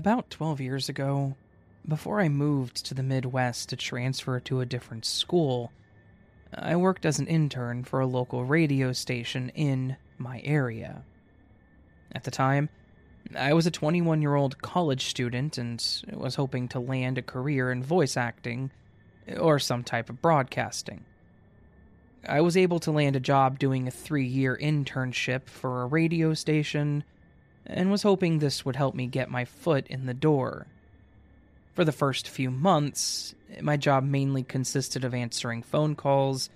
About 12 years ago, before I moved to the Midwest to transfer to a different school, I worked as an intern for a local radio station in my area. At the time, I was a 21 year old college student and was hoping to land a career in voice acting or some type of broadcasting. I was able to land a job doing a three year internship for a radio station and was hoping this would help me get my foot in the door. For the first few months, my job mainly consisted of answering phone calls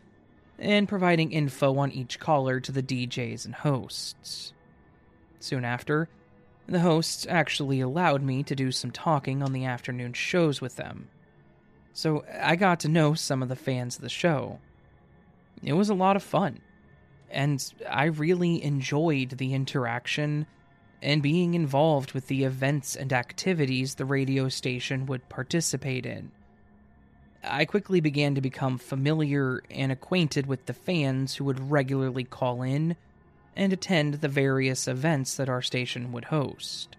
and providing info on each caller to the DJs and hosts. Soon after, the hosts actually allowed me to do some talking on the afternoon shows with them. So I got to know some of the fans of the show. It was a lot of fun, and I really enjoyed the interaction and being involved with the events and activities the radio station would participate in. I quickly began to become familiar and acquainted with the fans who would regularly call in and attend the various events that our station would host.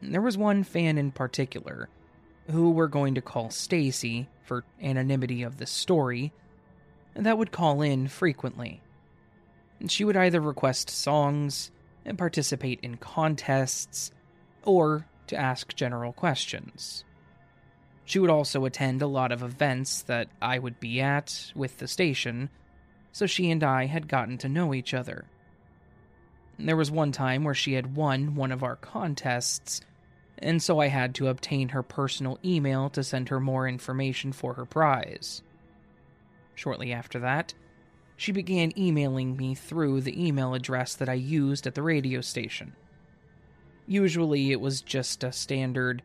There was one fan in particular, who we're going to call Stacy for anonymity of the story, that would call in frequently. She would either request songs, and participate in contests, or to ask general questions. She would also attend a lot of events that I would be at with the station, so she and I had gotten to know each other. There was one time where she had won one of our contests, and so I had to obtain her personal email to send her more information for her prize. Shortly after that, she began emailing me through the email address that I used at the radio station. Usually it was just a standard,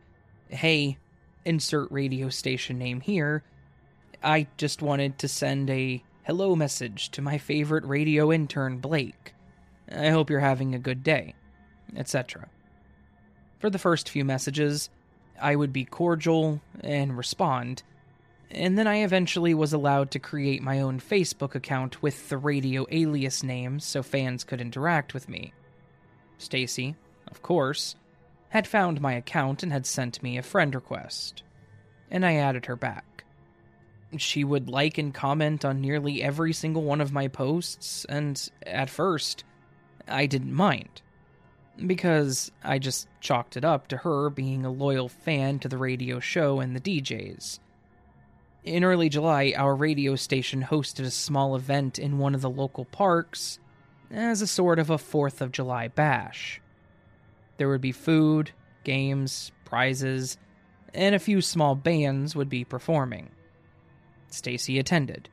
hey, insert radio station name here. I just wanted to send a hello message to my favorite radio intern, Blake. I hope you're having a good day, etc. For the first few messages, I would be cordial and respond, and then I eventually was allowed to create my own Facebook account with the radio alias name so fans could interact with me. Stacy, of course, had found my account and had sent me a friend request, and I added her back. She would like and comment on nearly every single one of my posts, and at first, I didn't mind. Because I just chalked it up to her being a loyal fan to the radio show and the DJs in early July, our radio station hosted a small event in one of the local parks as a sort of a 4th of July bash. There would be food, games, prizes, and a few small bands would be performing. Stacy attended,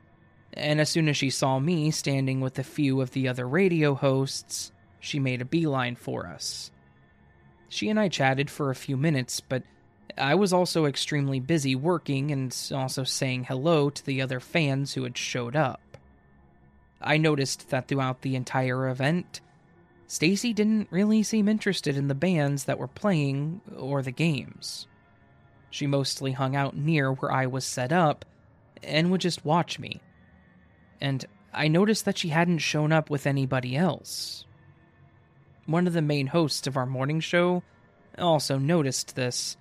and as soon as she saw me standing with a few of the other radio hosts, she made a beeline for us. She and I chatted for a few minutes, but I was also extremely busy working and also saying hello to the other fans who had showed up. I noticed that throughout the entire event, Stacy didn't really seem interested in the bands that were playing or the games. She mostly hung out near where I was set up and would just watch me. And I noticed that she hadn't shown up with anybody else. One of the main hosts of our morning show also noticed this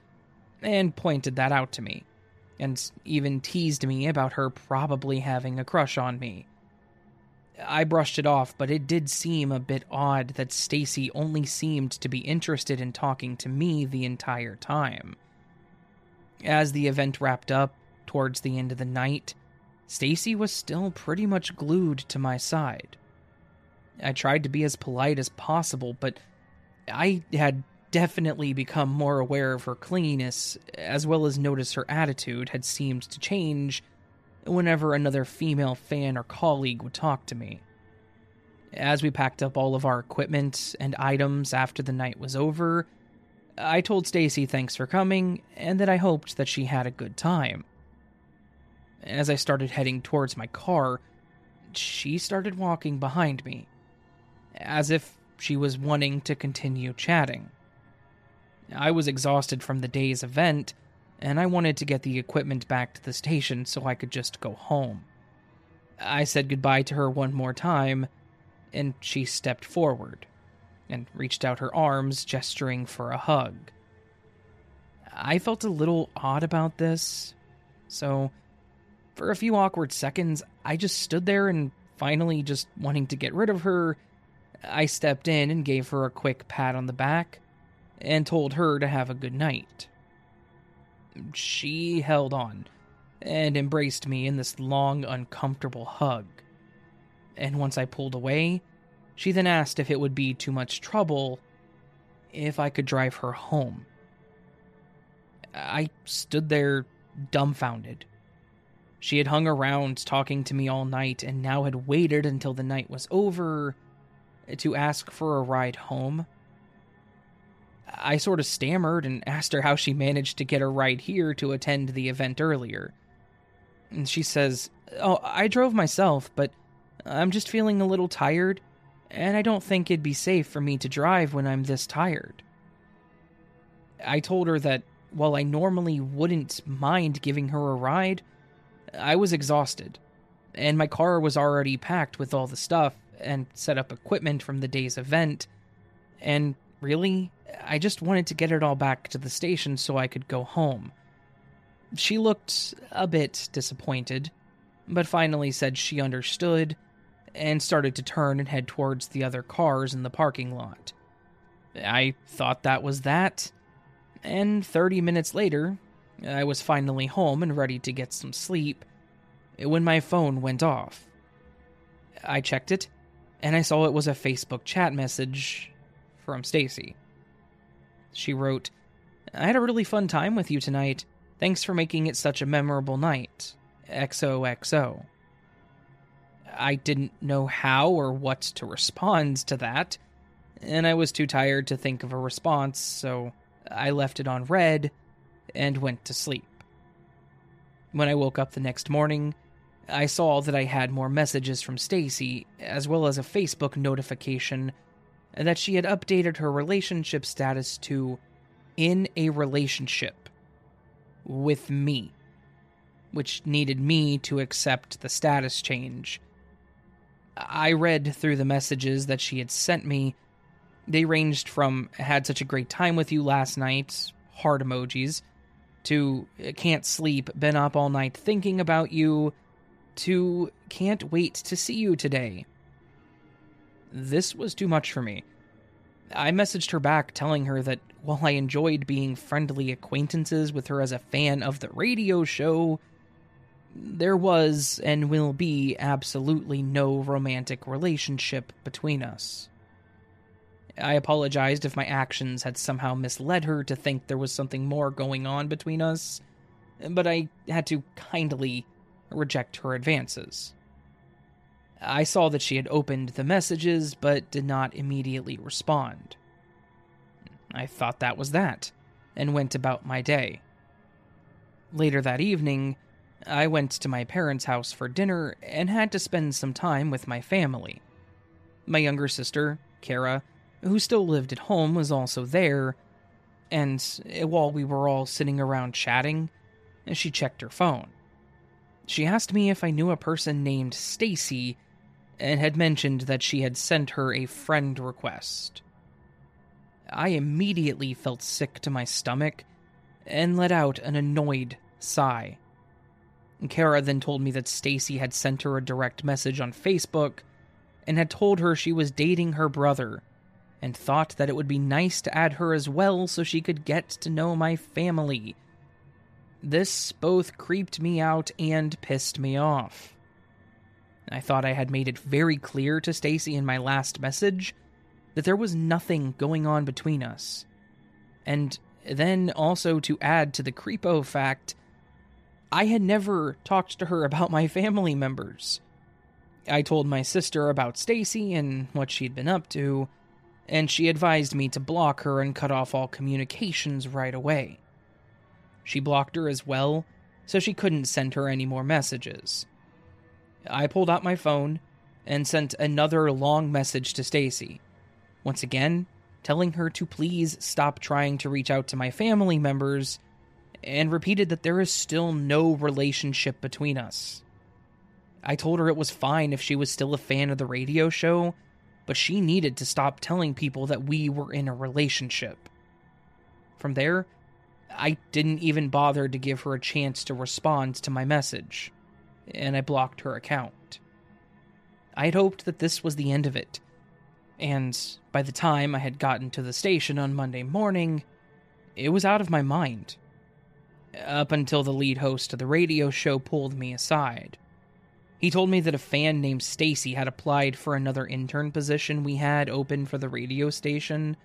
and pointed that out to me, and even teased me about her probably having a crush on me. I brushed it off, but it did seem a bit odd that Stacy only seemed to be interested in talking to me the entire time. As the event wrapped up towards the end of the night, Stacy was still pretty much glued to my side. I tried to be as polite as possible, but I had definitely become more aware of her clinginess, as well as notice her attitude had seemed to change whenever another female fan or colleague would talk to me. As we packed up all of our equipment and items after the night was over, I told Stacy thanks for coming and that I hoped that she had a good time. As I started heading towards my car, she started walking behind me, as if she was wanting to continue chatting. I was exhausted from the day's event, and I wanted to get the equipment back to the station so I could just go home. I said goodbye to her one more time, and she stepped forward and reached out her arms, gesturing for a hug. I felt a little odd about this, so for a few awkward seconds, I just stood there and finally just wanting to get rid of her, I stepped in and gave her a quick pat on the back and told her to have a good night. She held on and embraced me in this long, uncomfortable hug. And once I pulled away, she then asked if it would be too much trouble if I could drive her home. I stood there dumbfounded. She had hung around talking to me all night and now had waited until the night was over to ask for a ride home. I sort of stammered and asked her how she managed to get a ride here to attend the event earlier. And she says, Oh, I drove myself, but I'm just feeling a little tired, and I don't think it'd be safe for me to drive when I'm this tired. I told her that while I normally wouldn't mind giving her a ride, I was exhausted, and my car was already packed with all the stuff and set up equipment from the day's event, and really, I just wanted to get it all back to the station so I could go home. She looked a bit disappointed, but finally said she understood and started to turn and head towards the other cars in the parking lot. I thought that was that, and 30 minutes later, I was finally home and ready to get some sleep when my phone went off. I checked it, and I saw it was a Facebook chat message from Stacy. She wrote, I had a really fun time with you tonight. Thanks for making it such a memorable night. XOXO. I didn't know how or what to respond to that, and I was too tired to think of a response, so I left it on read and went to sleep. When I woke up the next morning, I saw that I had more messages from Stacy, as well as a Facebook notification that she had updated her relationship status to in a relationship with me, which needed me to accept the status change. I read through the messages that she had sent me. They ranged from had such a great time with you last night, heart emojis, to can't sleep, been up all night thinking about you, to can't wait to see you today. This was too much for me. I messaged her back telling her that while I enjoyed being friendly acquaintances with her as a fan of the radio show, there was and will be absolutely no romantic relationship between us. I apologized if my actions had somehow misled her to think there was something more going on between us, but I had to kindly reject her advances. I saw that she had opened the messages but did not immediately respond. I thought that was that, and went about my day. Later that evening, I went to my parents' house for dinner and had to spend some time with my family. My younger sister, Kara, who still lived at home, was also there, and while we were all sitting around chatting, she checked her phone. She asked me if I knew a person named Stacy and had mentioned that she had sent her a friend request. I immediately felt sick to my stomach and let out an annoyed sigh. Kara then told me that Stacy had sent her a direct message on Facebook and had told her she was dating her brother and thought that it would be nice to add her as well so she could get to know my family. This both creeped me out and pissed me off. I thought I had made it very clear to Stacy in my last message that there was nothing going on between us. And then also to add to the creepo fact, I had never talked to her about my family members. I told my sister about Stacy and what she'd been up to, and she advised me to block her and cut off all communications right away. She blocked her as well, so she couldn't send her any more messages. I pulled out my phone and sent another long message to Stacy. Once again, telling her to please stop trying to reach out to my family members and repeated that there is still no relationship between us. I told her it was fine if she was still a fan of the radio show but she needed to stop telling people that we were in a relationship. From there, I didn't even bother to give her a chance to respond to my message, and I blocked her account. I had hoped that this was the end of it, and by the time I had gotten to the station on Monday morning, it was out of my mind. Up until the lead host of the radio show pulled me aside. He told me that a fan named Stacy had applied for another intern position we had open for the radio station,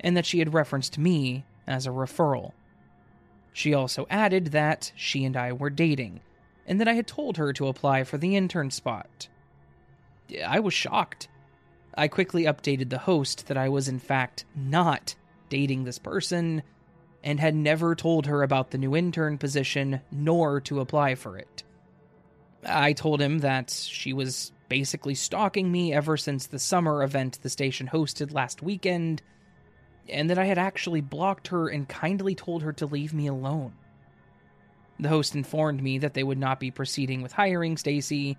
and that she had referenced me as a referral. She also added that she and I were dating, and that I had told her to apply for the intern spot. I was shocked. I quickly updated the host that I was, in fact, not dating this person and had never told her about the new intern position nor to apply for it. I told him that she was basically stalking me ever since the summer event the station hosted last weekend, and that I had actually blocked her and kindly told her to leave me alone. The host informed me that they would not be proceeding with hiring Stacy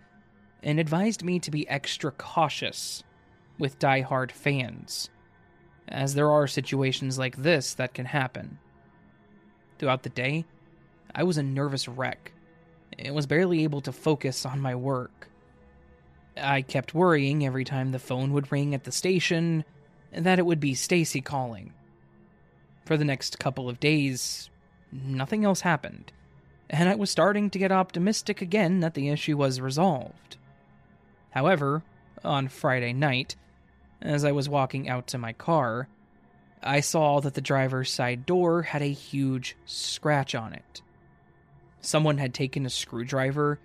and advised me to be extra cautious with die-hard fans, as there are situations like this that can happen. Throughout the day, I was a nervous wreck and was barely able to focus on my work. I kept worrying every time the phone would ring at the station that it would be Stacy calling. For the next couple of days, nothing else happened, and I was starting to get optimistic again that the issue was resolved. However, on Friday night, as I was walking out to my car, I saw that the driver's side door had a huge scratch on it. Someone had taken a screwdriver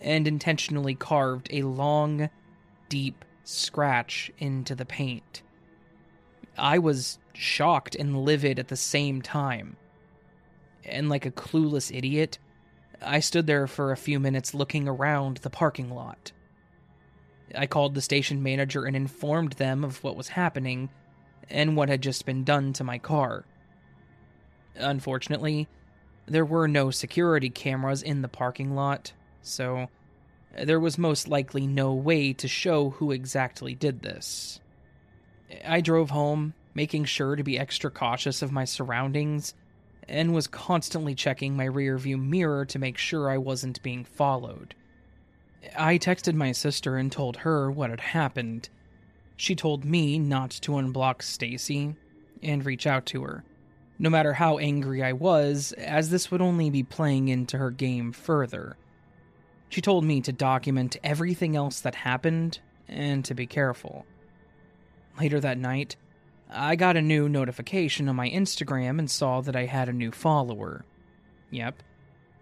and intentionally carved a long, deep scratch into the paint. I was shocked and livid at the same time. And like a clueless idiot, I stood there for a few minutes looking around the parking lot. I called the station manager and informed them of what was happening and what had just been done to my car. Unfortunately, there were no security cameras in the parking lot, so there was most likely no way to show who exactly did this. I drove home, making sure to be extra cautious of my surroundings, and was constantly checking my rearview mirror to make sure I wasn't being followed. I texted my sister and told her what had happened. She told me not to unblock Stacy and reach out to her, no matter how angry I was, as this would only be playing into her game further. She told me to document everything else that happened and to be careful. Later that night, I got a new notification on my Instagram and saw that I had a new follower. Yep,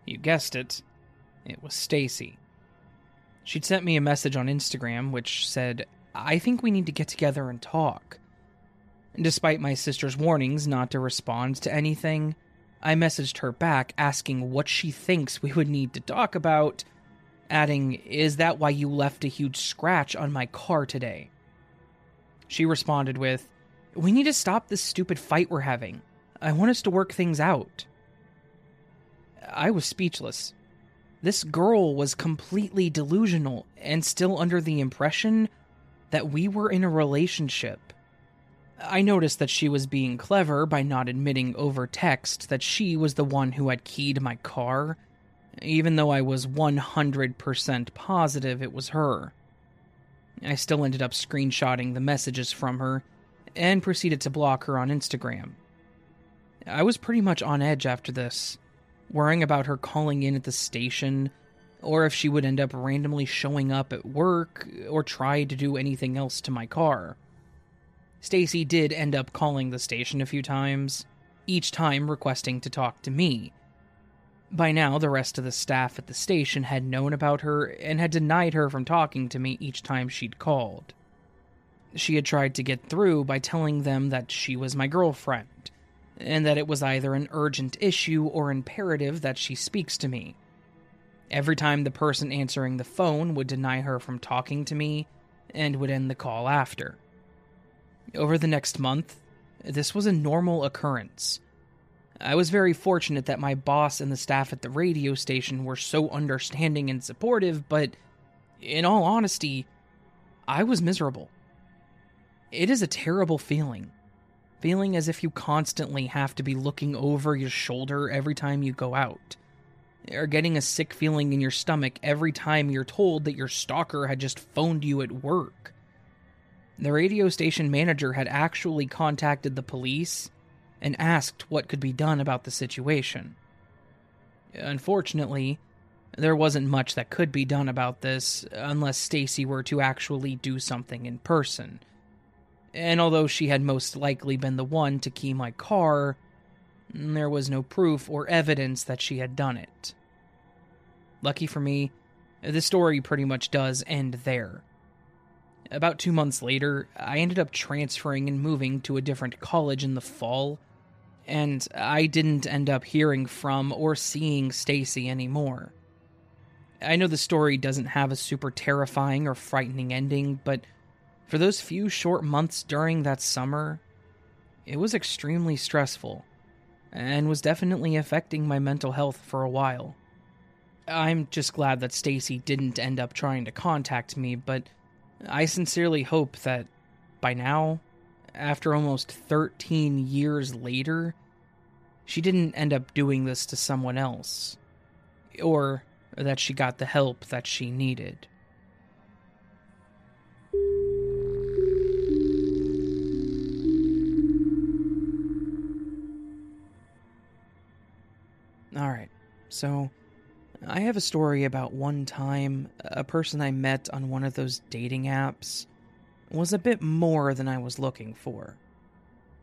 you guessed it. It was Stacy. She'd sent me a message on Instagram which said, I think we need to get together and talk. Despite my sister's warnings not to respond to anything, I messaged her back asking what she thinks we would need to talk about, adding, Is that why you left a huge scratch on my car today? She responded with, We need to stop this stupid fight we're having. I want us to work things out. I was speechless. This girl was completely delusional and still under the impression that we were in a relationship. I noticed that she was being clever by not admitting over text that she was the one who had keyed my car, even though I was 100% positive it was her. I still ended up screenshotting the messages from her and proceeded to block her on Instagram. I was pretty much on edge after this worrying about her calling in at the station, or if she would end up randomly showing up at work or try to do anything else to my car. Stacy did end up calling the station a few times, each time requesting to talk to me. By now, the rest of the staff at the station had known about her and had denied her from talking to me each time she'd called. She had tried to get through by telling them that she was my girlfriend, and that it was either an urgent issue or imperative that she speaks to me. Every time the person answering the phone would deny her from talking to me and would end the call after. Over the next month, this was a normal occurrence. I was very fortunate that my boss and the staff at the radio station were so understanding and supportive, but in all honesty, I was miserable. It is a terrible feeling feeling as if you constantly have to be looking over your shoulder every time you go out, or getting a sick feeling in your stomach every time you're told that your stalker had just phoned you at work. The radio station manager had actually contacted the police and asked what could be done about the situation. Unfortunately, there wasn't much that could be done about this unless Stacy were to actually do something in person. And although she had most likely been the one to key my car, there was no proof or evidence that she had done it. Lucky for me, the story pretty much does end there. About two months later, I ended up transferring and moving to a different college in the fall, and I didn't end up hearing from or seeing Stacy anymore. I know the story doesn't have a super terrifying or frightening ending, but for those few short months during that summer, it was extremely stressful and was definitely affecting my mental health for a while. I'm just glad that Stacy didn't end up trying to contact me, but I sincerely hope that by now, after almost 13 years later, she didn't end up doing this to someone else. Or that she got the help that she needed. Alright, so I have a story about one time a person I met on one of those dating apps was a bit more than I was looking for.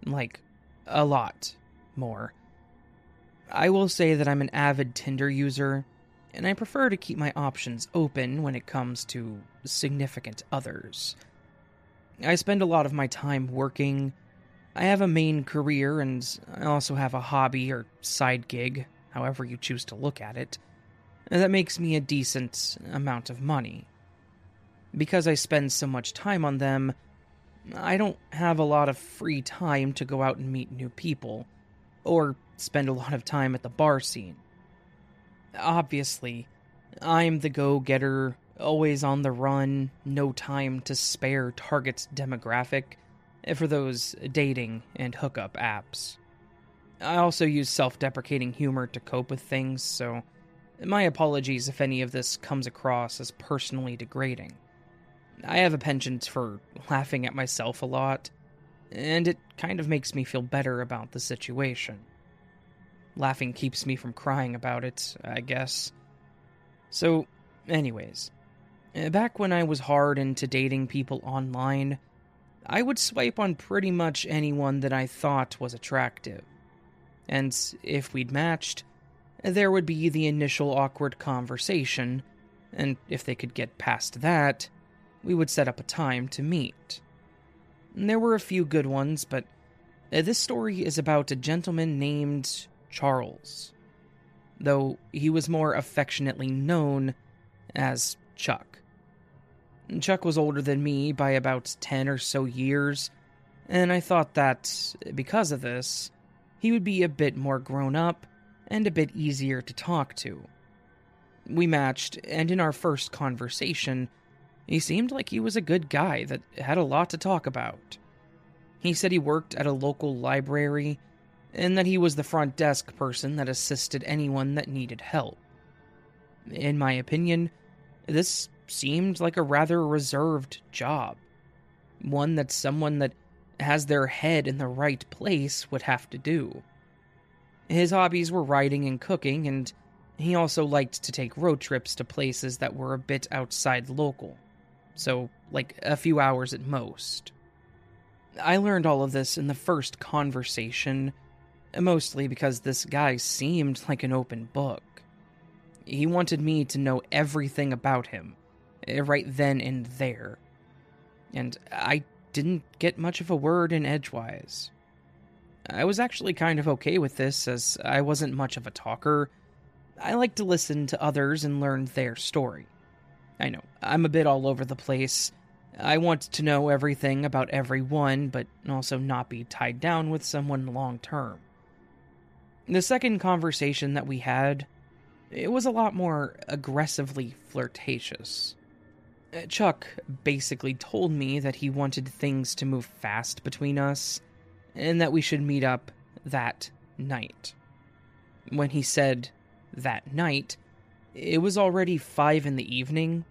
Like, a lot more. I will say that I'm an avid Tinder user, and I prefer to keep my options open when it comes to significant others. I spend a lot of my time working. I have a main career, and I also have a hobby or side gig, however you choose to look at it, that makes me a decent amount of money. Because I spend so much time on them, I don't have a lot of free time to go out and meet new people, or spend a lot of time at the bar scene. Obviously, I'm the go getter, always on the run, no time to spare target's demographic for those dating and hookup apps. I also use self deprecating humor to cope with things, so my apologies if any of this comes across as personally degrading. I have a penchant for laughing at myself a lot, and it kind of makes me feel better about the situation. Laughing keeps me from crying about it, I guess. So, anyways, eh, back when I was hard into dating people online, I would swipe on pretty much anyone that I thought was attractive. And if we'd matched, there would be the initial awkward conversation, and if they could get past that, we would set up a time to meet. There were a few good ones, but eh, this story is about a gentleman named Charles, though he was more affectionately known as Chuck. Chuck was older than me by about 10 or so years, and I thought that, because of this, he would be a bit more grown up and a bit easier to talk to. We matched, and in our first conversation, he seemed like he was a good guy that had a lot to talk about. He said he worked at a local library and that he was the front desk person that assisted anyone that needed help. In my opinion, this seemed like a rather reserved job. One that someone that has their head in the right place would have to do. His hobbies were writing and cooking, and he also liked to take road trips to places that were a bit outside local. So, like a few hours at most. I learned all of this in the first conversation mostly because this guy seemed like an open book. He wanted me to know everything about him, right then and there. And I didn't get much of a word in edgewise. I was actually kind of okay with this, as I wasn't much of a talker. I like to listen to others and learn their story. I know, I'm a bit all over the place. I want to know everything about everyone, but also not be tied down with someone long term. The second conversation that we had, it was a lot more aggressively flirtatious. Uh, Chuck basically told me that he wanted things to move fast between us, and that we should meet up that night. When he said that night, it was already five in the evening,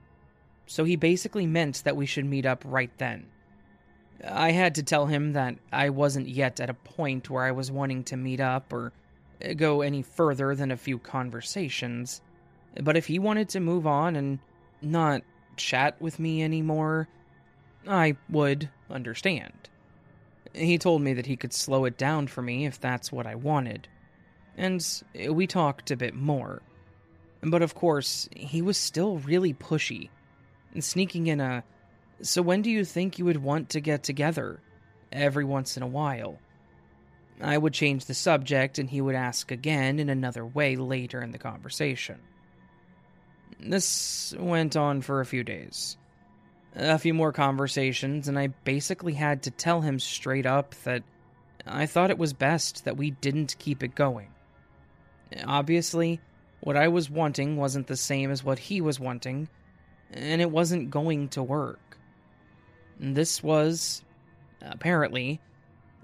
so he basically meant that we should meet up right then. I had to tell him that I wasn't yet at a point where I was wanting to meet up or go any further than a few conversations, but if he wanted to move on and not chat with me anymore, I would understand. He told me that he could slow it down for me if that's what I wanted, and we talked a bit more. But of course, he was still really pushy, sneaking in a, So when do you think you would want to get together? every once in a while. I would change the subject and he would ask again in another way later in the conversation. This went on for a few days. A few more conversations, and I basically had to tell him straight up that I thought it was best that we didn't keep it going. Obviously, what I was wanting wasn't the same as what he was wanting, and it wasn't going to work. This was, apparently,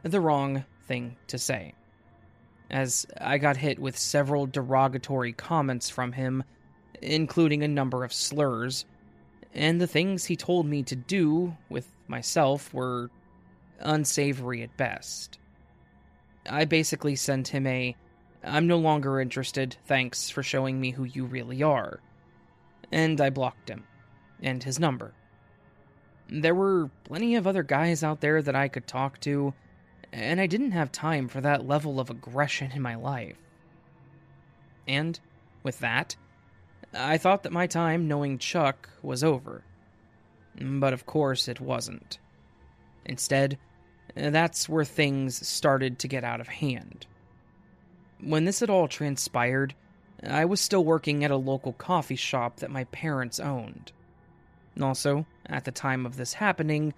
the wrong thing to say. As I got hit with several derogatory comments from him, including a number of slurs, and the things he told me to do with myself were unsavory at best. I basically sent him a I'm no longer interested, thanks for showing me who you really are. And I blocked him, and his number. There were plenty of other guys out there that I could talk to, and I didn't have time for that level of aggression in my life. And, with that, I thought that my time knowing Chuck was over. But of course it wasn't. Instead, that's where things started to get out of hand. When this had all transpired, I was still working at a local coffee shop that my parents owned. Also, at the time of this happening,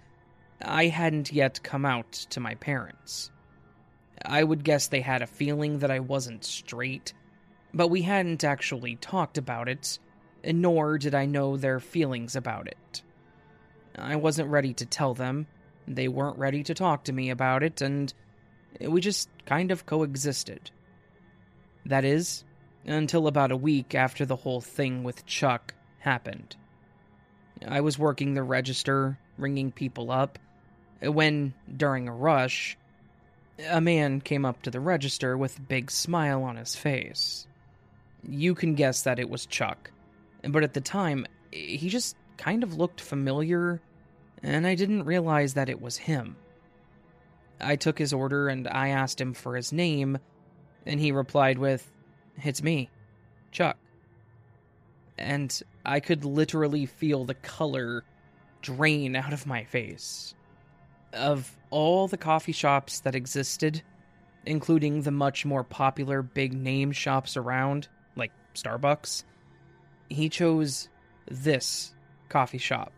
I hadn't yet come out to my parents. I would guess they had a feeling that I wasn't straight, but we hadn't actually talked about it, nor did I know their feelings about it. I wasn't ready to tell them, they weren't ready to talk to me about it, and we just kind of coexisted. That is, until about a week after the whole thing with Chuck happened. I was working the register, ringing people up, when, during a rush, a man came up to the register with a big smile on his face. You can guess that it was Chuck, but at the time, he just kind of looked familiar, and I didn't realize that it was him. I took his order and I asked him for his name, and he replied with, It's me, Chuck. And I could literally feel the color drain out of my face. Of all the coffee shops that existed, including the much more popular big name shops around, Starbucks, he chose this coffee shop.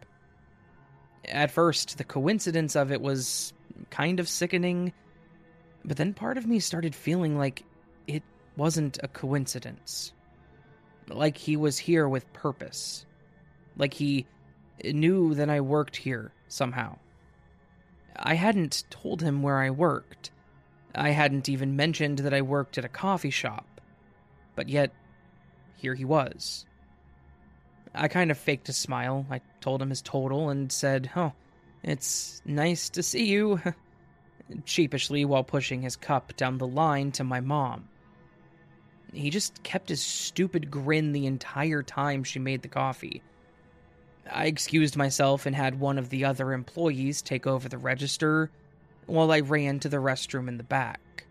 At first, the coincidence of it was kind of sickening, but then part of me started feeling like it wasn't a coincidence. Like he was here with purpose. Like he knew that I worked here somehow. I hadn't told him where I worked. I hadn't even mentioned that I worked at a coffee shop. But yet, here he was. I kind of faked a smile. I told him his total and said, Oh, it's nice to see you. Sheepishly while pushing his cup down the line to my mom. He just kept his stupid grin the entire time she made the coffee. I excused myself and had one of the other employees take over the register while I ran to the restroom in the back.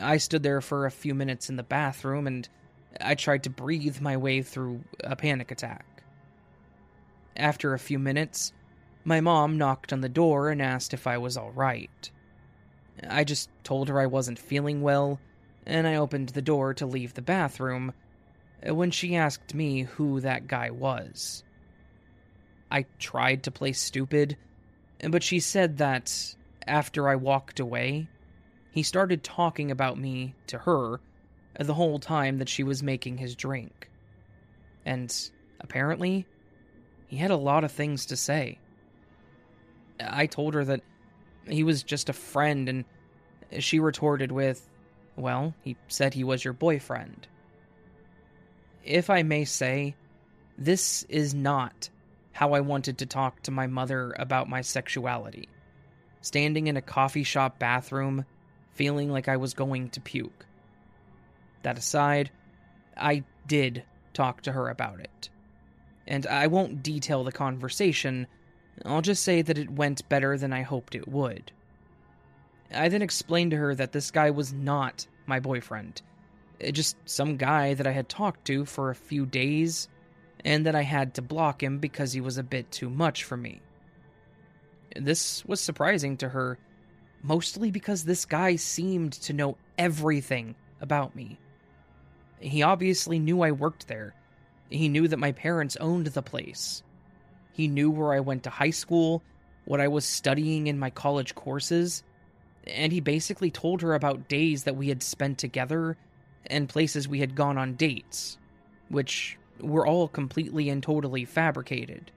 I stood there for a few minutes in the bathroom and I tried to breathe my way through a panic attack. After a few minutes, my mom knocked on the door and asked if I was alright. I just told her I wasn't feeling well and I opened the door to leave the bathroom when she asked me who that guy was. I tried to play stupid, but she said that after I walked away, he started talking about me to her the whole time that she was making his drink. And apparently, he had a lot of things to say. I told her that He was just a friend, and she retorted with, Well, he said he was your boyfriend. If I may say, this is not how I wanted to talk to my mother about my sexuality. Standing in a coffee shop bathroom, feeling like I was going to puke. That aside, I did talk to her about it. And I won't detail the conversation, I'll just say that it went better than I hoped it would. I then explained to her that this guy was not my boyfriend, uh, just some guy that I had talked to for a few days, and that I had to block him because he was a bit too much for me. This was surprising to her, mostly because this guy seemed to know everything about me. He obviously knew I worked there. He knew that my parents owned the place. He knew where I went to high school, what I was studying in my college courses, and he basically told her about days that we had spent together and places we had gone on dates, which were all completely and totally fabricated.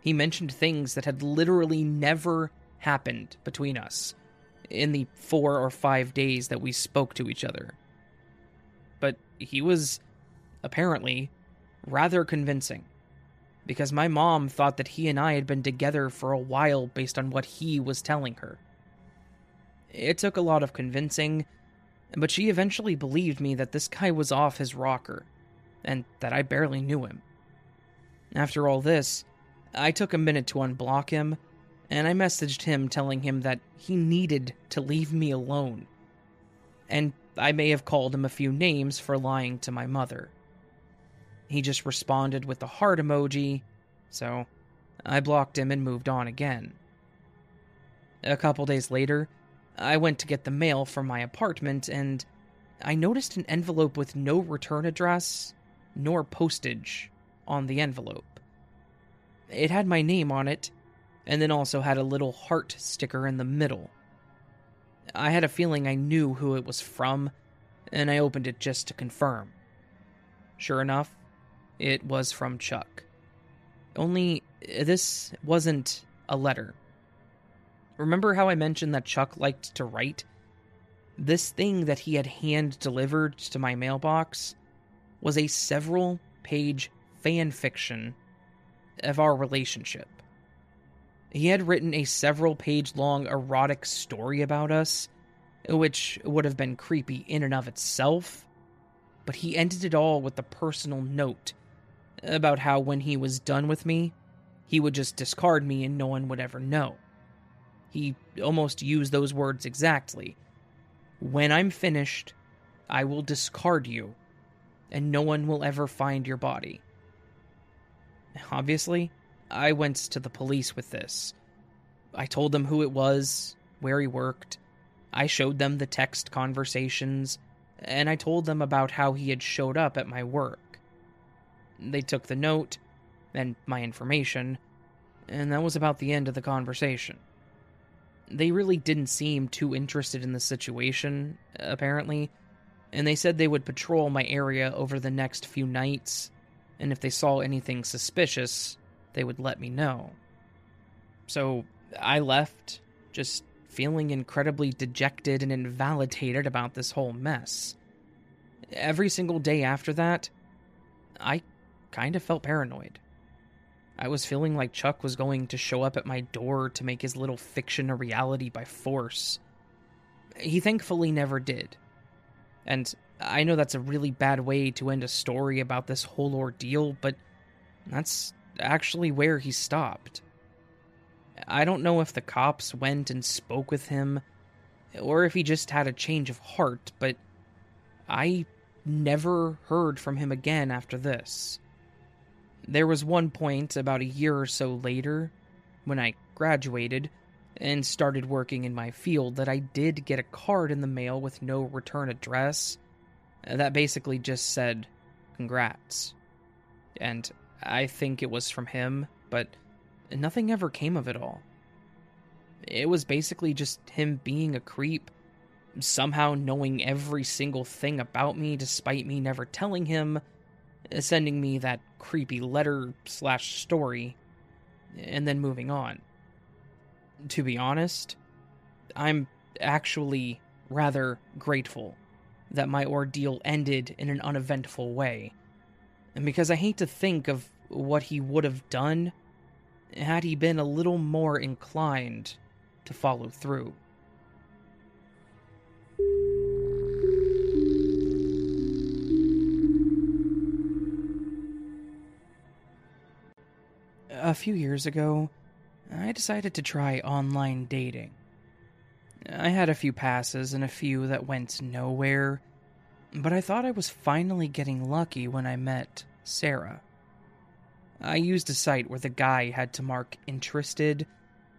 He mentioned things that had literally never happened between us in the four or five days that we spoke to each other. But he was, apparently, rather convincing because my mom thought that he and I had been together for a while based on what he was telling her. It took a lot of convincing, but she eventually believed me that this guy was off his rocker, and that I barely knew him. After all this, I took a minute to unblock him, and I messaged him telling him that he needed to leave me alone. And I may have called him a few names for lying to my mother. He just responded with the heart emoji, so I blocked him and moved on again. A couple days later, I went to get the mail from my apartment and I noticed an envelope with no return address nor postage on the envelope. It had my name on it and then also had a little heart sticker in the middle. I had a feeling I knew who it was from, and I opened it just to confirm. Sure enough, it was from Chuck. Only this wasn't a letter. Remember how I mentioned that Chuck liked to write? This thing that he had hand delivered to my mailbox was a several page fan fiction of our relationship. He had written a several page long erotic story about us, which would have been creepy in and of itself, but he ended it all with a personal note about how when he was done with me, he would just discard me and no one would ever know. He almost used those words exactly. When I'm finished, I will discard you, and no one will ever find your body. Obviously, I went to the police with this. I told them who it was, where he worked. I showed them the text conversations, and I told them about how he had showed up at my work. They took the note and my information, and that was about the end of the conversation. They really didn't seem too interested in the situation, apparently, and they said they would patrol my area over the next few nights, and if they saw anything suspicious, they would let me know. So I left, just feeling incredibly dejected and invalidated about this whole mess. Every single day after that, I kind of felt paranoid. I was feeling like Chuck was going to show up at my door to make his little fiction a reality by force. He thankfully never did. And I know that's a really bad way to end a story about this whole ordeal, but that's actually where he stopped. I don't know if the cops went and spoke with him, or if he just had a change of heart, but I never heard from him again after this. There was one point about a year or so later, when I graduated and started working in my field, that I did get a card in the mail with no return address that basically just said, Congrats. And I think it was from him, but nothing ever came of it all. It was basically just him being a creep, somehow knowing every single thing about me despite me never telling him, sending me that creepy letter slash story, and then moving on. To be honest, I'm actually rather grateful that my ordeal ended in an uneventful way. And because I hate to think of what he would have done had he been a little more inclined to follow through. A few years ago, I decided to try online dating. I had a few passes and a few that went nowhere, but I thought I was finally getting lucky when I met Sarah. I used a site where the guy had to mark interested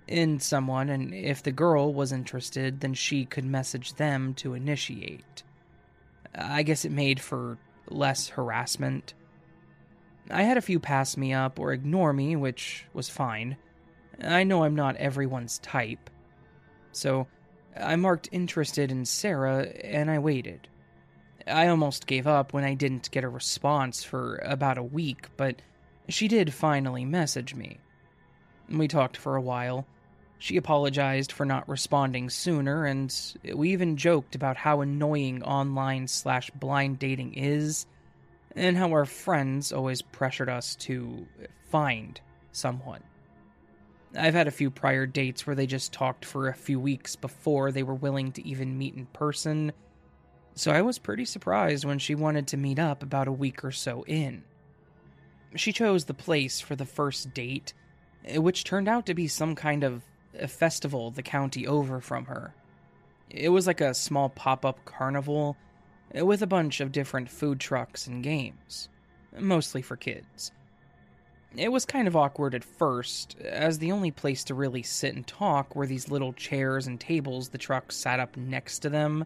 in someone, and if the girl was interested, then she could message them to initiate. I guess it made for less harassment. I had a few pass me up or ignore me, which was fine. I know I'm not everyone's type. So I marked interested in Sarah and I waited. I almost gave up when I didn't get a response for about a week, but she did finally message me. We talked for a while. She apologized for not responding sooner, and we even joked about how annoying online slash blind dating is, and how our friends always pressured us to find someone. I've had a few prior dates where they just talked for a few weeks before they were willing to even meet in person, so I was pretty surprised when she wanted to meet up about a week or so in. She chose the place for the first date, eh, which turned out to be some kind of a festival the county over from her. It was like a small pop up carnival eh, with a bunch of different food trucks and games, mostly for kids. It was kind of awkward at first, as the only place to really sit and talk were these little chairs and tables the trucks sat up next to them.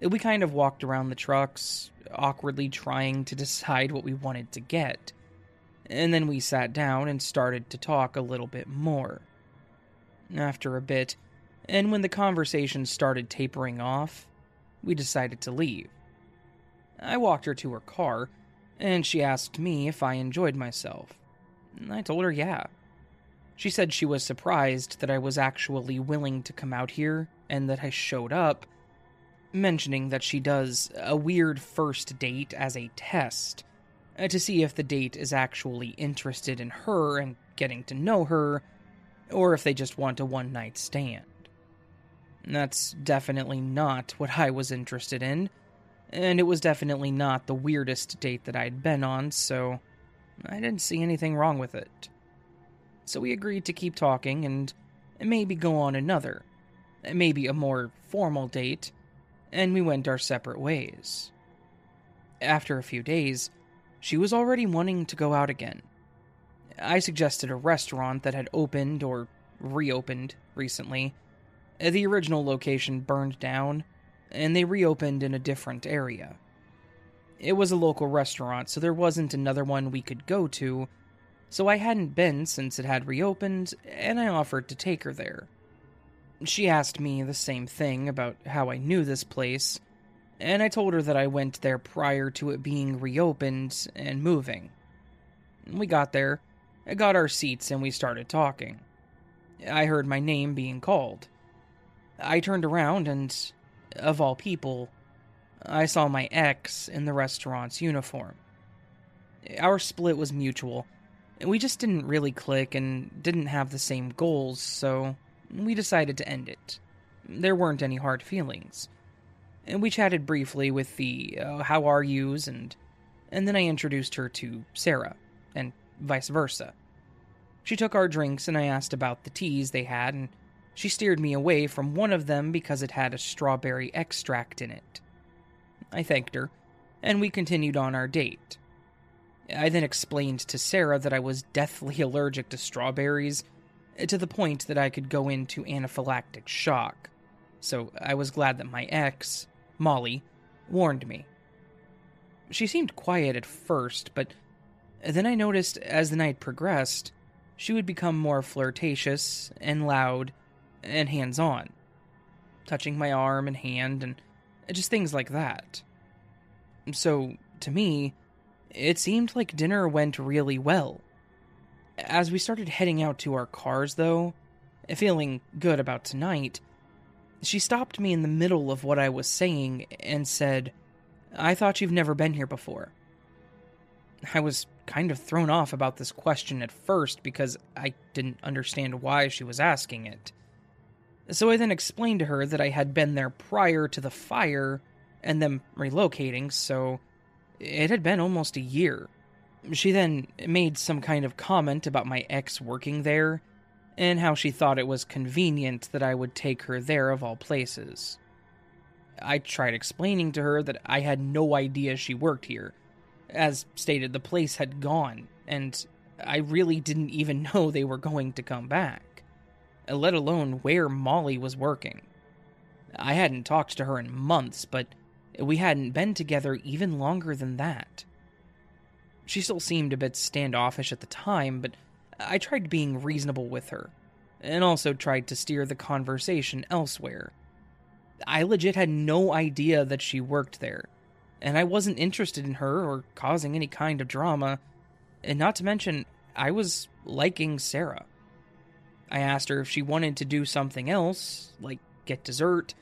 We kind of walked around the trucks, awkwardly trying to decide what we wanted to get. And then we sat down and started to talk a little bit more. After a bit, and when the conversation started tapering off, we decided to leave. I walked her to her car, and she asked me if I enjoyed myself. I told her yeah. She said she was surprised that I was actually willing to come out here and that I showed up, mentioning that she does a weird first date as a test uh, to see if the date is actually interested in her and getting to know her, or if they just want a one night stand. That's definitely not what I was interested in, and it was definitely not the weirdest date that I'd been on, so I didn't see anything wrong with it. So we agreed to keep talking and maybe go on another, maybe a more formal date, and we went our separate ways. After a few days, she was already wanting to go out again. I suggested a restaurant that had opened or reopened recently. The original location burned down, and they reopened in a different area. It was a local restaurant, so there wasn't another one we could go to, so I hadn't been since it had reopened, and I offered to take her there. She asked me the same thing about how I knew this place, and I told her that I went there prior to it being reopened and moving. We got there, got our seats, and we started talking. I heard my name being called. I turned around, and, of all people, I saw my ex in the restaurant's uniform. Our split was mutual. We just didn't really click and didn't have the same goals, so we decided to end it. There weren't any hard feelings. And we chatted briefly with the uh, how are yous and and then I introduced her to Sarah and vice versa. She took our drinks and I asked about the teas they had and she steered me away from one of them because it had a strawberry extract in it. I thanked her, and we continued on our date. I then explained to Sarah that I was deathly allergic to strawberries, to the point that I could go into anaphylactic shock. So I was glad that my ex, Molly, warned me. She seemed quiet at first, but then I noticed as the night progressed, she would become more flirtatious and loud and hands on, touching my arm and hand and just things like that. So, to me, it seemed like dinner went really well. As we started heading out to our cars, though, Feeling good about tonight, she stopped me in the middle of what I was saying and said, I thought you've never been here before. I was kind of thrown off about this question at first because I didn't understand why she was asking it. So I then explained to her that I had been there prior to the fire and them relocating, so it had been almost a year. She then made some kind of comment about my ex working there and how she thought it was convenient that I would take her there of all places. I tried explaining to her that I had no idea she worked here. As stated, the place had gone, and I really didn't even know they were going to come back, let alone where Molly was working. I hadn't talked to her in months, but we hadn't been together even longer than that. She still seemed a bit standoffish at the time, but I tried being reasonable with her, and also tried to steer the conversation elsewhere. I legit had no idea that she worked there, and I wasn't interested in her or causing any kind of drama, and not to mention, I was liking Sarah. I asked her if she wanted to do something else, like get dessert,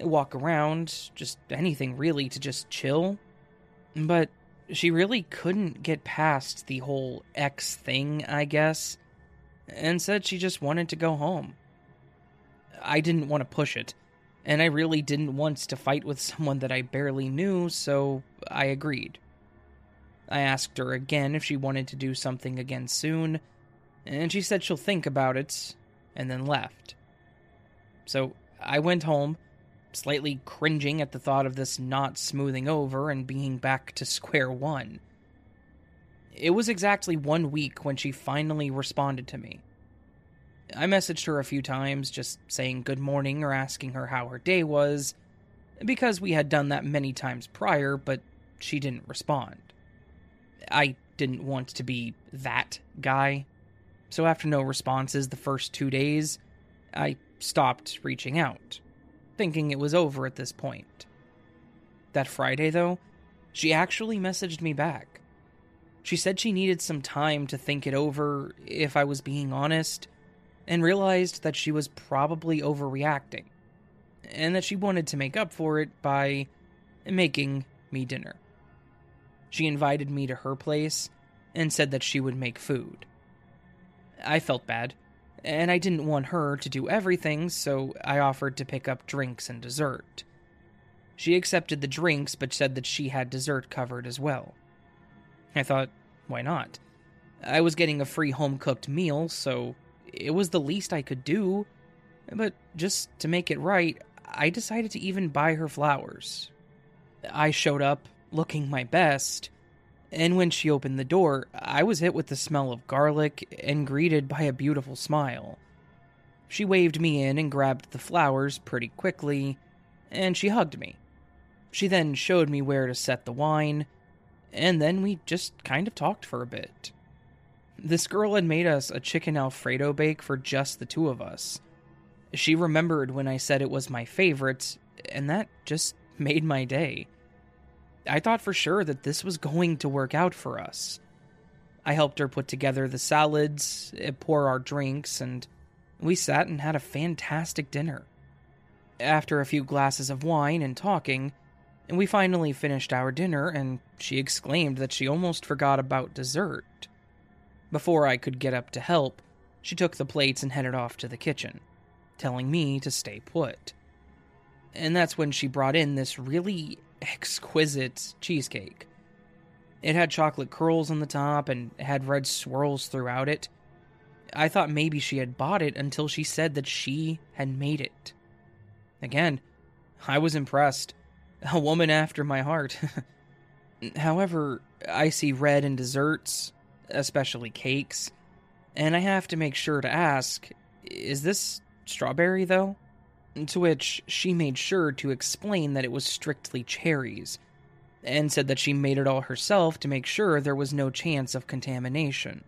walk around, just anything really to just chill. But she really couldn't get past the whole ex thing, I guess, and said she just wanted to go home. I didn't want to push it, and I really didn't want to fight with someone that I barely knew, so I agreed. I asked her again if she wanted to do something again soon, and she said she'll think about it, and then left. So I went home slightly cringing at the thought of this not smoothing over and being back to square one. It was exactly one week when she finally responded to me. I messaged her a few times, just saying good morning or asking her how her day was, because we had done that many times prior, but she didn't respond. I didn't want to be that guy, so after no responses the first two days, I stopped reaching out thinking it was over at this point. That Friday, though, she actually messaged me back. She said she needed some time to think it over, if I was being honest, and realized that she was probably overreacting, and that she wanted to make up for it by making me dinner. She invited me to her place and said that she would make food. I felt bad and I didn't want her to do everything, so I offered to pick up drinks and dessert. She accepted the drinks, but said that she had dessert covered as well. I thought, why not? I was getting a free home cooked meal, so it was the least I could do. But just to make it right, I decided to even buy her flowers. I showed up, looking my best, and when she opened the door, I was hit with the smell of garlic and greeted by a beautiful smile. She waved me in and grabbed the flowers pretty quickly, and she hugged me. She then showed me where to set the wine, and then we just kind of talked for a bit. This girl had made us a chicken Alfredo bake for just the two of us. She remembered when I said it was my favorite, and that just made my day. I thought for sure that this was going to work out for us. I helped her put together the salads, eh, pour our drinks, and we sat and had a fantastic dinner. After a few glasses of wine and talking, we finally finished our dinner, and she exclaimed that she almost forgot about dessert. Before I could get up to help, she took the plates and headed off to the kitchen, telling me to stay put. And that's when she brought in this really exquisite cheesecake. It had chocolate curls on the top and had red swirls throughout it. I thought maybe she had bought it until she said that she had made it. Again, I was impressed. A woman after my heart. However, I see red in desserts, especially cakes, and I have to make sure to ask is this strawberry, though? To which she made sure to explain that it was strictly cherries, and said that she made it all herself to make sure there was no chance of contamination.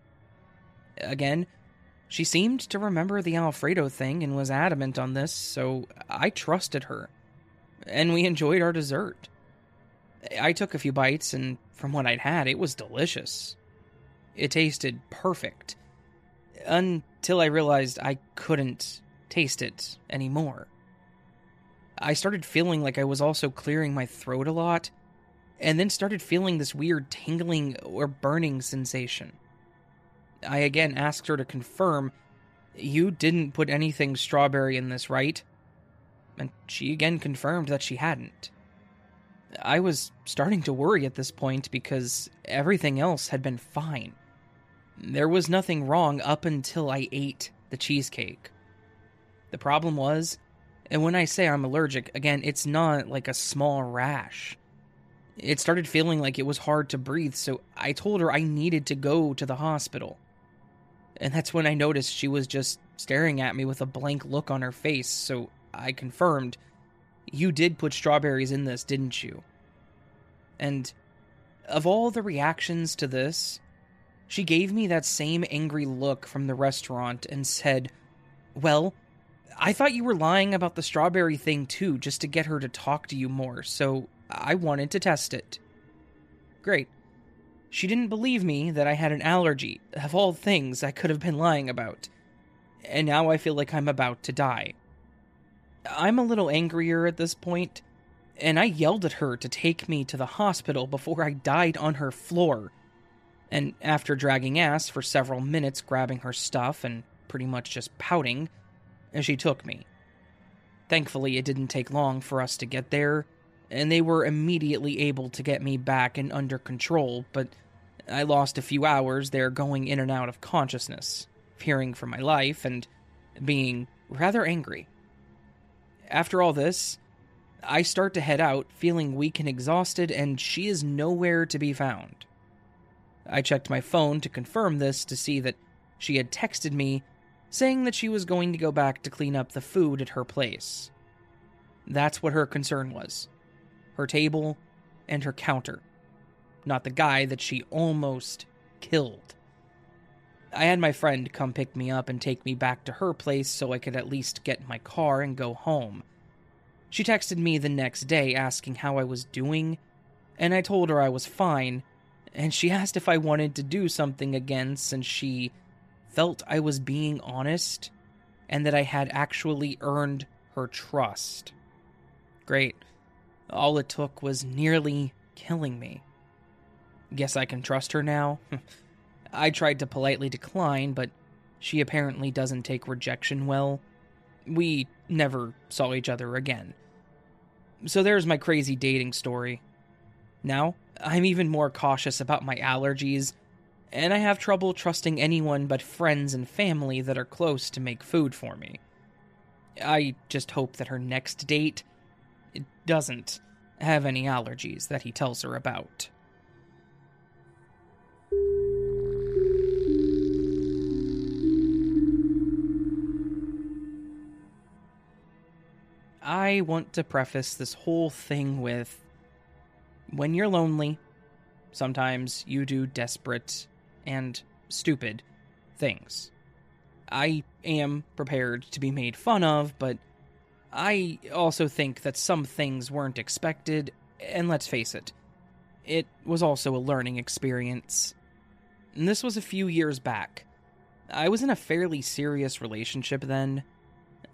Again, she seemed to remember the Alfredo thing and was adamant on this, so I trusted her. And we enjoyed our dessert. I took a few bites, and from what I'd had, it was delicious. It tasted perfect. until I realized I couldn't taste it anymore. I started feeling like I was also clearing my throat a lot, and then started feeling this weird tingling or burning sensation. I again asked her to confirm, You didn't put anything strawberry in this, right? And she again confirmed that she hadn't. I was starting to worry at this point because everything else had been fine. There was nothing wrong up until I ate the cheesecake. The problem was, and when I say I'm allergic, again, it's not like a small rash. It started feeling like it was hard to breathe, so I told her I needed to go to the hospital. And that's when I noticed she was just staring at me with a blank look on her face, so I confirmed, You did put strawberries in this, didn't you? And of all the reactions to this, she gave me that same angry look from the restaurant and said, Well, I thought you were lying about the strawberry thing too, just to get her to talk to you more, so I wanted to test it. Great. She didn't believe me that I had an allergy, of all things I could have been lying about. And now I feel like I'm about to die. I'm a little angrier at this point, and I yelled at her to take me to the hospital before I died on her floor. And after dragging ass for several minutes, grabbing her stuff and pretty much just pouting, she took me. Thankfully, it didn't take long for us to get there, and they were immediately able to get me back and under control, but I lost a few hours there going in and out of consciousness, fearing for my life, and being rather angry. After all this, I start to head out, feeling weak and exhausted, and she is nowhere to be found. I checked my phone to confirm this to see that she had texted me saying that she was going to go back to clean up the food at her place. That's what her concern was her table and her counter, not the guy that she almost killed. I had my friend come pick me up and take me back to her place so I could at least get my car and go home. She texted me the next day asking how I was doing, and I told her I was fine, and she asked if I wanted to do something again since she felt I was being honest and that I had actually earned her trust. Great. All it took was nearly killing me. Guess I can trust her now? I tried to politely decline, but she apparently doesn't take rejection well. We never saw each other again. So there's my crazy dating story. Now, I'm even more cautious about my allergies, and I have trouble trusting anyone but friends and family that are close to make food for me. I just hope that her next date doesn't have any allergies that he tells her about. I want to preface this whole thing with when you're lonely, sometimes you do desperate and stupid things. I am prepared to be made fun of, but I also think that some things weren't expected, and let's face it, it was also a learning experience. And this was a few years back. I was in a fairly serious relationship then.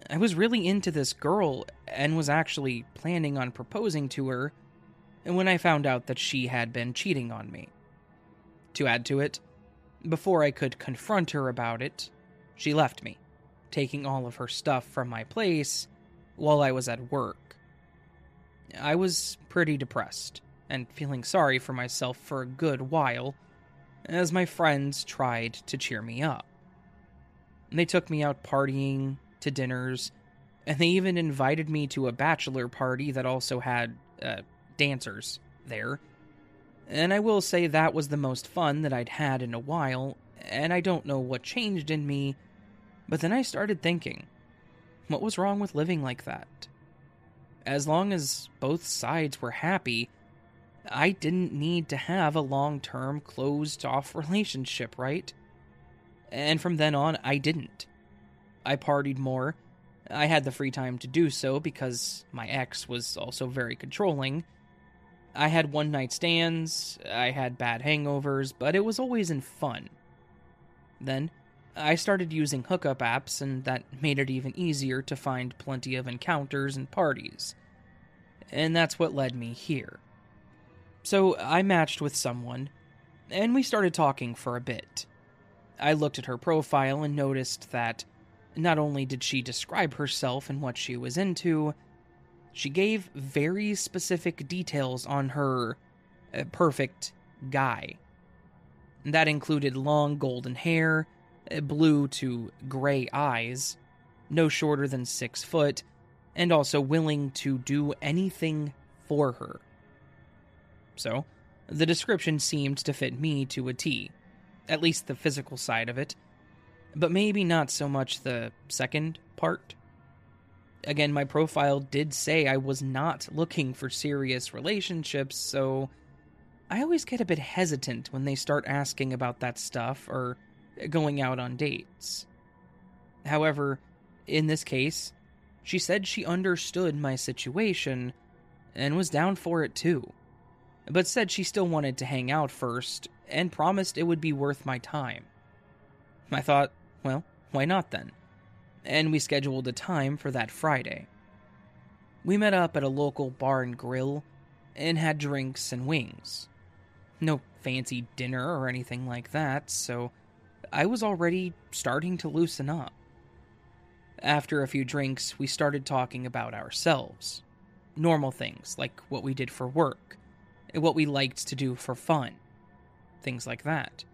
I was really into this girl and was actually planning on proposing to her when I found out that she had been cheating on me. To add to it, before I could confront her about it, she left me, taking all of her stuff from my place while I was at work. I was pretty depressed and feeling sorry for myself for a good while as my friends tried to cheer me up. They took me out partying, to dinners, and they even invited me to a bachelor party that also had uh, dancers there and I will say that was the most fun that I'd had in a while, and I don't know what changed in me, but then I started thinking, what was wrong with living like that? As long as both sides were happy, I didn't need to have a long term, closed off relationship, right? And from then on, I didn't. I partied more. I had the free time to do so because my ex was also very controlling I had one night stands, I had bad hangovers, but it was always in fun. Then, I started using hookup apps, and that made it even easier to find plenty of encounters and parties. And that's what led me here. So I matched with someone, and we started talking for a bit. I looked at her profile and noticed that not only did she describe herself and what she was into, she gave very specific details on her uh, perfect guy. That included long golden hair, uh, blue to gray eyes, no shorter than six foot, and also willing to do anything for her. So, the description seemed to fit me to a T, at least the physical side of it, but maybe not so much the second part. Again, my profile did say I was not looking for serious relationships, so I always get a bit hesitant when they start asking about that stuff or going out on dates. However, in this case, she said she understood my situation and was down for it too, but said she still wanted to hang out first and promised it would be worth my time. I thought, well, why not then? And we scheduled a time for that Friday. We met up at a local bar and grill and had drinks and wings. No fancy dinner or anything like that, so I was already starting to loosen up. After a few drinks, we started talking about ourselves. Normal things, like what we did for work, what we liked to do for fun, things like that.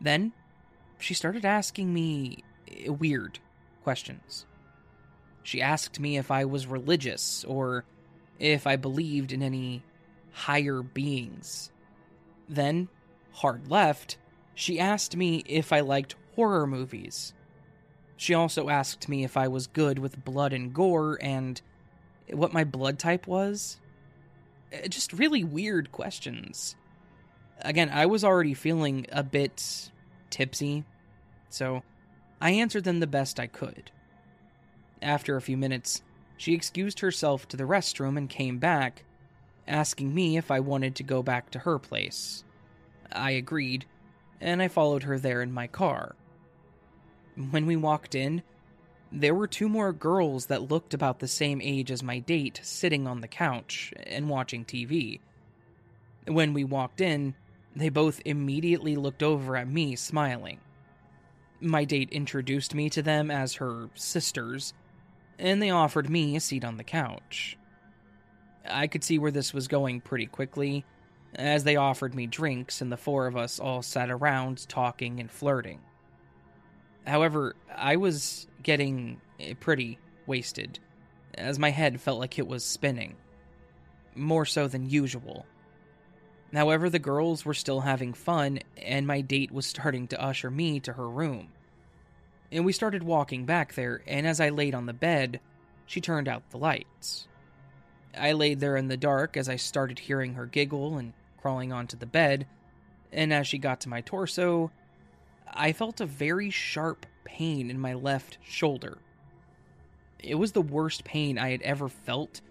Then she started asking me weird questions. She asked me if I was religious or if I believed in any higher beings. Then, hard left, she asked me if I liked horror movies. She also asked me if I was good with blood and gore and what my blood type was. Uh, just really weird questions. Again, I was already feeling a bit tipsy so I answered them the best I could. After a few minutes, she excused herself to the restroom and came back, asking me if I wanted to go back to her place. I agreed, and I followed her there in my car. When we walked in, there were two more girls that looked about the same age as my date sitting on the couch and watching TV. When we walked in, they both immediately looked over at me, smiling my date introduced me to them as her sisters, and they offered me a seat on the couch. I could see where this was going pretty quickly, as they offered me drinks and the four of us all sat around talking and flirting. However, I was getting eh, pretty wasted, as my head felt like it was spinning. More so than usual. However, the girls were still having fun, and my date was starting to usher me to her room. And we started walking back there, and as I laid on the bed, she turned out the lights. I laid there in the dark as I started hearing her giggle and crawling onto the bed, and as she got to my torso, I felt a very sharp pain in my left shoulder. It was the worst pain I had ever felt,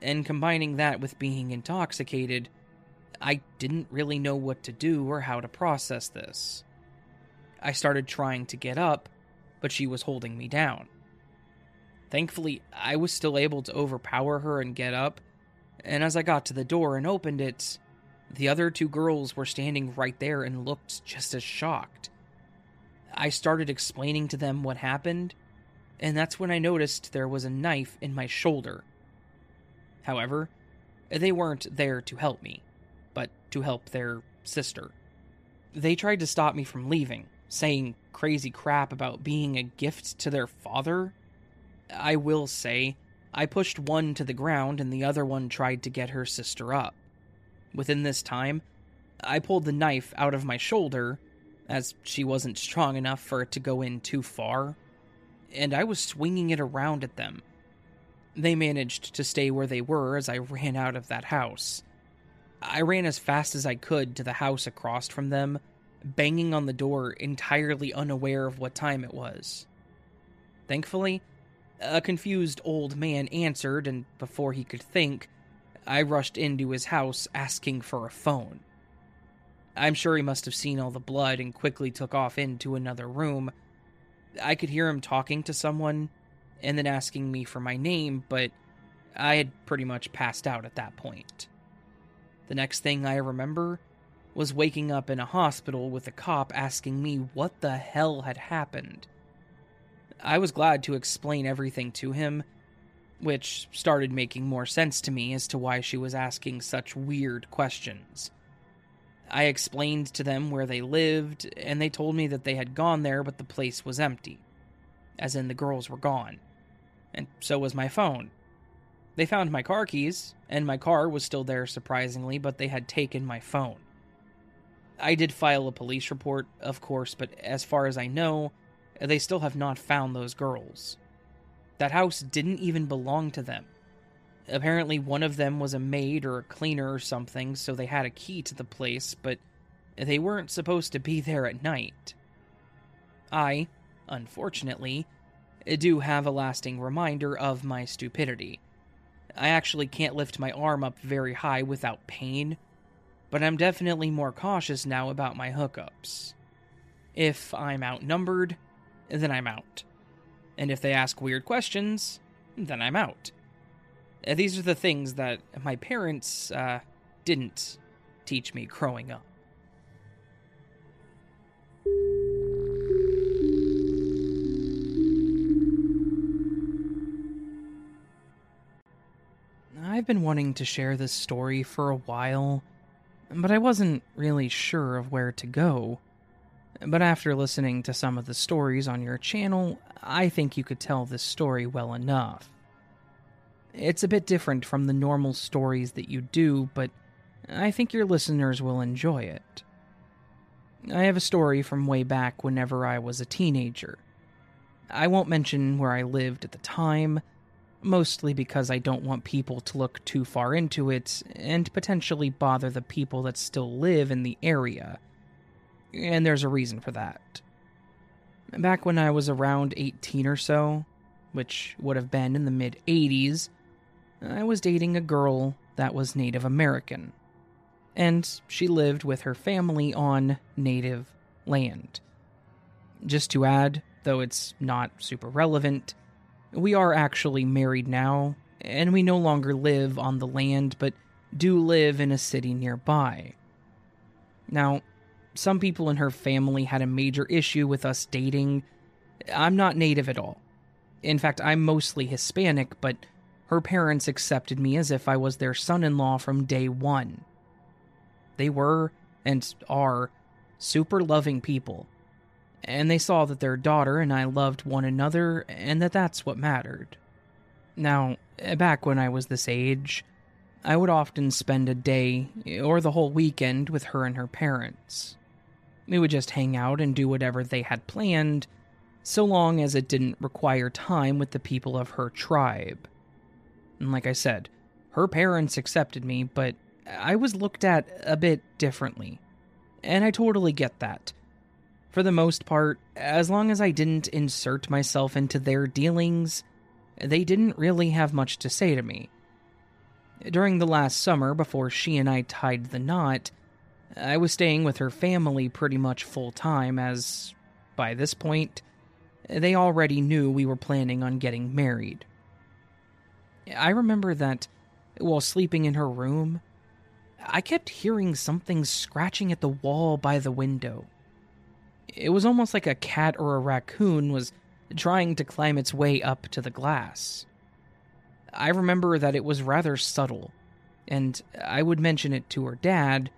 and combining that with being intoxicated, I didn't really know what to do or how to process this. I started trying to get up, but she was holding me down. Thankfully, I was still able to overpower her and get up, and as I got to the door and opened it, the other two girls were standing right there and looked just as shocked. I started explaining to them what happened, and that's when I noticed there was a knife in my shoulder. However, they weren't there to help me to help their sister. They tried to stop me from leaving, saying crazy crap about being a gift to their father. I will say, I pushed one to the ground and the other one tried to get her sister up. Within this time, I pulled the knife out of my shoulder, as she wasn't strong enough for it to go in too far, and I was swinging it around at them. They managed to stay where they were as I ran out of that house. I ran as fast as I could to the house across from them, banging on the door, entirely unaware of what time it was. Thankfully, a confused old man answered, and before he could think, I rushed into his house asking for a phone. I'm sure he must have seen all the blood and quickly took off into another room. I could hear him talking to someone and then asking me for my name, but I had pretty much passed out at that point. The next thing I remember was waking up in a hospital with a cop asking me what the hell had happened. I was glad to explain everything to him, which started making more sense to me as to why she was asking such weird questions. I explained to them where they lived, and they told me that they had gone there, but the place was empty. As in, the girls were gone. And so was my phone. They found my car keys, and my car was still there surprisingly, but they had taken my phone. I did file a police report, of course, but as far as I know, they still have not found those girls. That house didn't even belong to them. Apparently, one of them was a maid or a cleaner or something, so they had a key to the place, but they weren't supposed to be there at night. I, unfortunately, do have a lasting reminder of my stupidity. I actually can't lift my arm up very high without pain, but I'm definitely more cautious now about my hookups. If I'm outnumbered, then I'm out. And if they ask weird questions, then I'm out. Uh, these are the things that my parents uh, didn't teach me growing up. I've been wanting to share this story for a while, but I wasn't really sure of where to go. But after listening to some of the stories on your channel, I think you could tell this story well enough. It's a bit different from the normal stories that you do, but I think your listeners will enjoy it. I have a story from way back whenever I was a teenager. I won't mention where I lived at the time, mostly because I don't want people to look too far into it and potentially bother the people that still live in the area. And there's a reason for that. Back when I was around 18 or so, which would have been in the mid 80s, I was dating a girl that was Native American, and she lived with her family on native land. Just to add, though it's not super relevant, we are actually married now, and we no longer live on the land, but do live in a city nearby. Now, some people in her family had a major issue with us dating. I'm not native at all. In fact, I'm mostly Hispanic, but her parents accepted me as if I was their son in law from day one. They were, and are, super loving people. And they saw that their daughter and I loved one another, and that that's what mattered. Now, eh, back when I was this age, I would often spend a day or the whole weekend with her and her parents. We would just hang out and do whatever they had planned, so long as it didn't require time with the people of her tribe. And like I said, her parents accepted me, but I was looked at a bit differently. And I totally get that. For the most part, as long as I didn't insert myself into their dealings, they didn't really have much to say to me. During the last summer, before she and I tied the knot, I was staying with her family pretty much full time, as, by this point, they already knew we were planning on getting married. I remember that while sleeping in her room, I kept hearing something scratching at the wall by the window. It was almost like a cat or a raccoon was trying to climb its way up to the glass. I remember that it was rather subtle, and I would mention it to her dad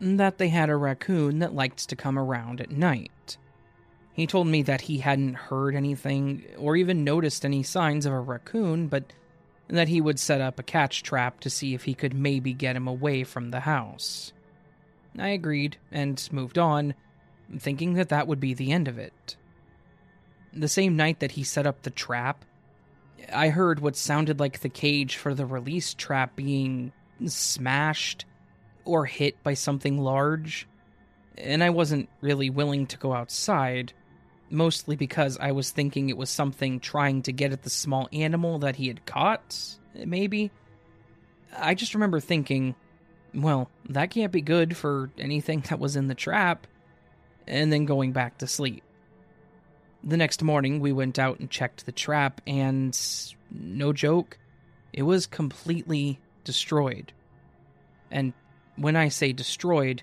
that they had a raccoon that liked to come around at night. He told me that he hadn't heard anything or even noticed any signs of a raccoon, but that he would set up a catch trap to see if he could maybe get him away from the house. I agreed and moved on, thinking that that would be the end of it. The same night that he set up the trap, I heard what sounded like the cage for the release trap being smashed or hit by something large, and I wasn't really willing to go outside, mostly because I was thinking it was something trying to get at the small animal that he had caught, maybe. I just remember thinking, Well, that can't be good for anything that was in the trap. And then going back to sleep. The next morning, we went out and checked the trap, and no joke, it was completely destroyed. And when I say destroyed,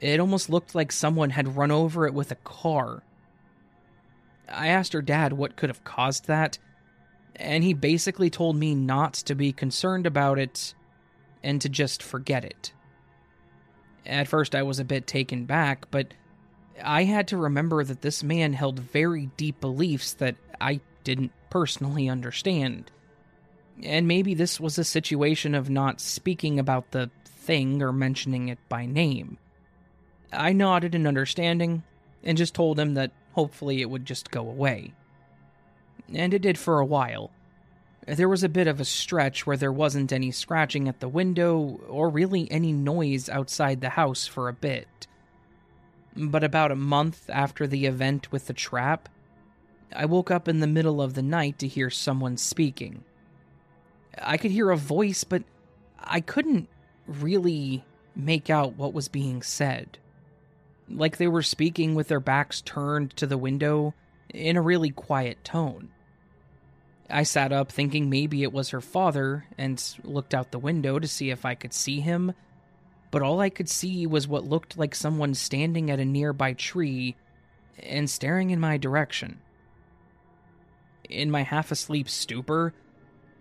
it almost looked like someone had run over it with a car. I asked her dad what could have caused that, and he basically told me not to be concerned about it and to just forget it. At first, I was a bit taken back, but I had to remember that this man held very deep beliefs that I didn't personally understand. And maybe this was a situation of not speaking about the thing or mentioning it by name. I nodded in understanding and just told him that hopefully it would just go away. And it did for a while. There was a bit of a stretch where there wasn't any scratching at the window or really any noise outside the house for a bit. But about a month after the event with the trap, I woke up in the middle of the night to hear someone speaking. I could hear a voice, but I couldn't really make out what was being said. Like they were speaking with their backs turned to the window in a really quiet tone. I sat up thinking maybe it was her father and looked out the window to see if I could see him, but all I could see was what looked like someone standing at a nearby tree and staring in my direction. In my half asleep stupor,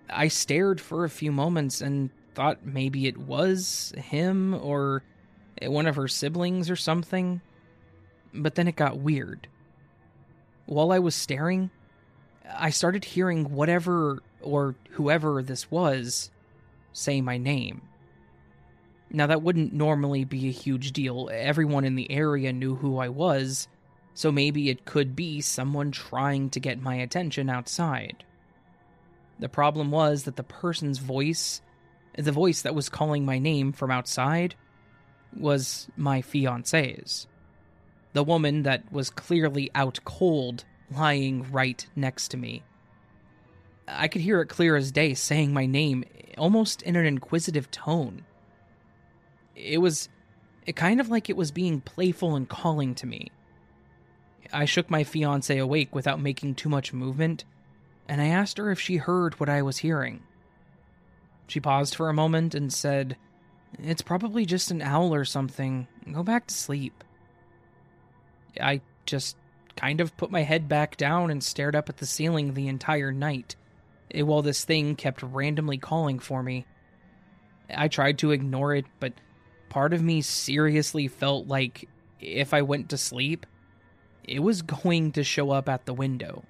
I stared for a few moments and thought maybe it was him or one of her siblings or something. But then it got weird. While I was staring, I started hearing whatever or whoever this was say my name. Now, that wouldn't normally be a huge deal. Everyone in the area knew who I was, so maybe it could be someone trying to get my attention outside. The problem was that the person's voice, the voice that was calling my name from outside, was my fiance's. The woman that was clearly out cold, lying right next to me. I could hear it clear as day saying my name, almost in an inquisitive tone. It was it kind of like it was being playful and calling to me. I shook my fiance awake without making too much movement and I asked her if she heard what I was hearing. She paused for a moment and said, It's probably just an owl or something. Go back to sleep. I just kind of put my head back down and stared up at the ceiling the entire night, while this thing kept randomly calling for me. I tried to ignore it, but part of me seriously felt like if I went to sleep, it was going to show up at the window.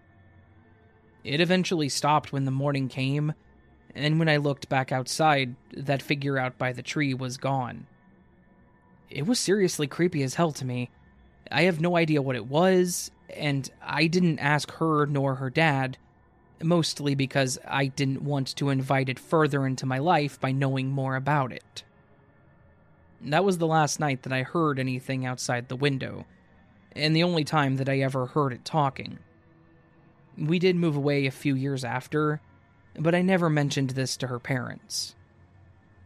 It eventually stopped when the morning came, and when I looked back outside, that figure out by the tree was gone. It was seriously creepy as hell to me. I have no idea what it was, and I didn't ask her nor her dad, mostly because I didn't want to invite it further into my life by knowing more about it. That was the last night that I heard anything outside the window, and the only time that I ever heard it talking. We did move away a few years after, but I never mentioned this to her parents.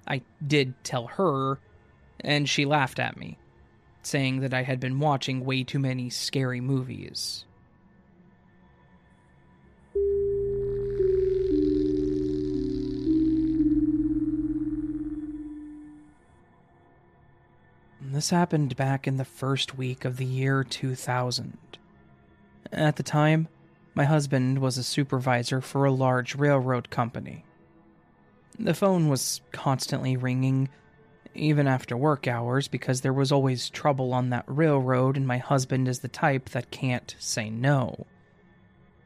I did tell her, and she laughed at me, saying that I had been watching way too many scary movies. This happened back in the first week of the year 2000. At the time, my husband was a supervisor for a large railroad company. The phone was constantly ringing, even after work hours, because there was always trouble on that railroad, and my husband is the type that can't say no.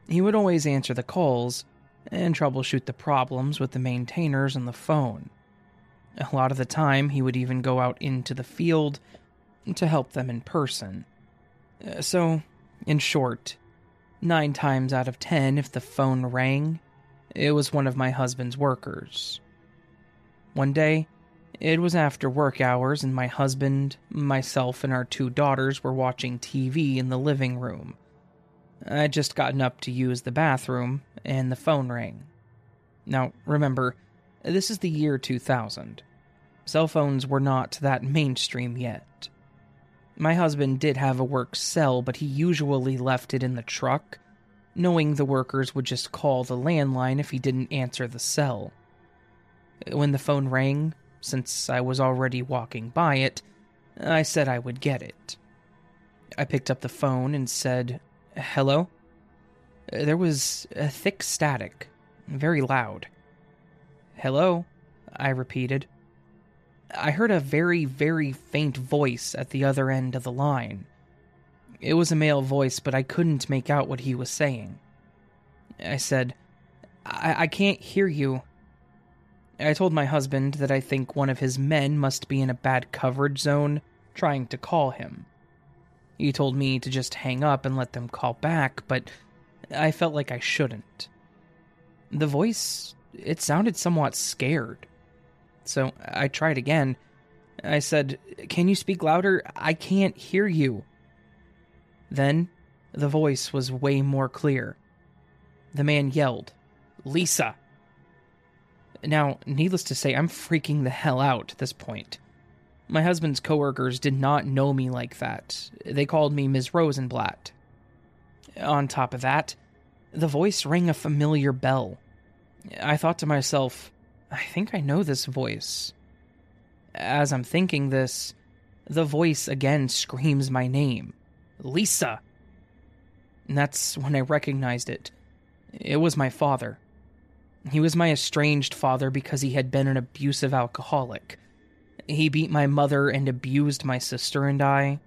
He would always answer the calls and troubleshoot the problems with the maintainers on the phone. A lot of the time, he would even go out into the field to help them in person. Uh, so, in short, Nine times out of ten, if the phone rang, it was one of my husband's workers. One day, it was after work hours, and my husband, myself, and our two daughters were watching TV in the living room. I'd just gotten up to use the bathroom, and the phone rang. Now, remember, this is the year 2000. Cell phones were not that mainstream yet. My husband did have a work cell, but he usually left it in the truck, knowing the workers would just call the landline if he didn't answer the cell. When the phone rang, since I was already walking by it, I said I would get it. I picked up the phone and said, Hello? There was a thick static, very loud. Hello? I repeated. I heard a very, very faint voice at the other end of the line. It was a male voice, but I couldn't make out what he was saying. I said, I, I can't hear you. I told my husband that I think one of his men must be in a bad coverage zone trying to call him. He told me to just hang up and let them call back, but I felt like I shouldn't. The voice, it sounded somewhat scared. So I tried again. I said, Can you speak louder? I can't hear you. Then the voice was way more clear. The man yelled, Lisa! Now, needless to say, I'm freaking the hell out at this point. My husband's coworkers did not know me like that. They called me Ms. Rosenblatt. On top of that, the voice rang a familiar bell. I thought to myself, I think I know this voice. As I'm thinking this, the voice again screams my name Lisa! And that's when I recognized it. It was my father. He was my estranged father because he had been an abusive alcoholic. He beat my mother and abused my sister and I.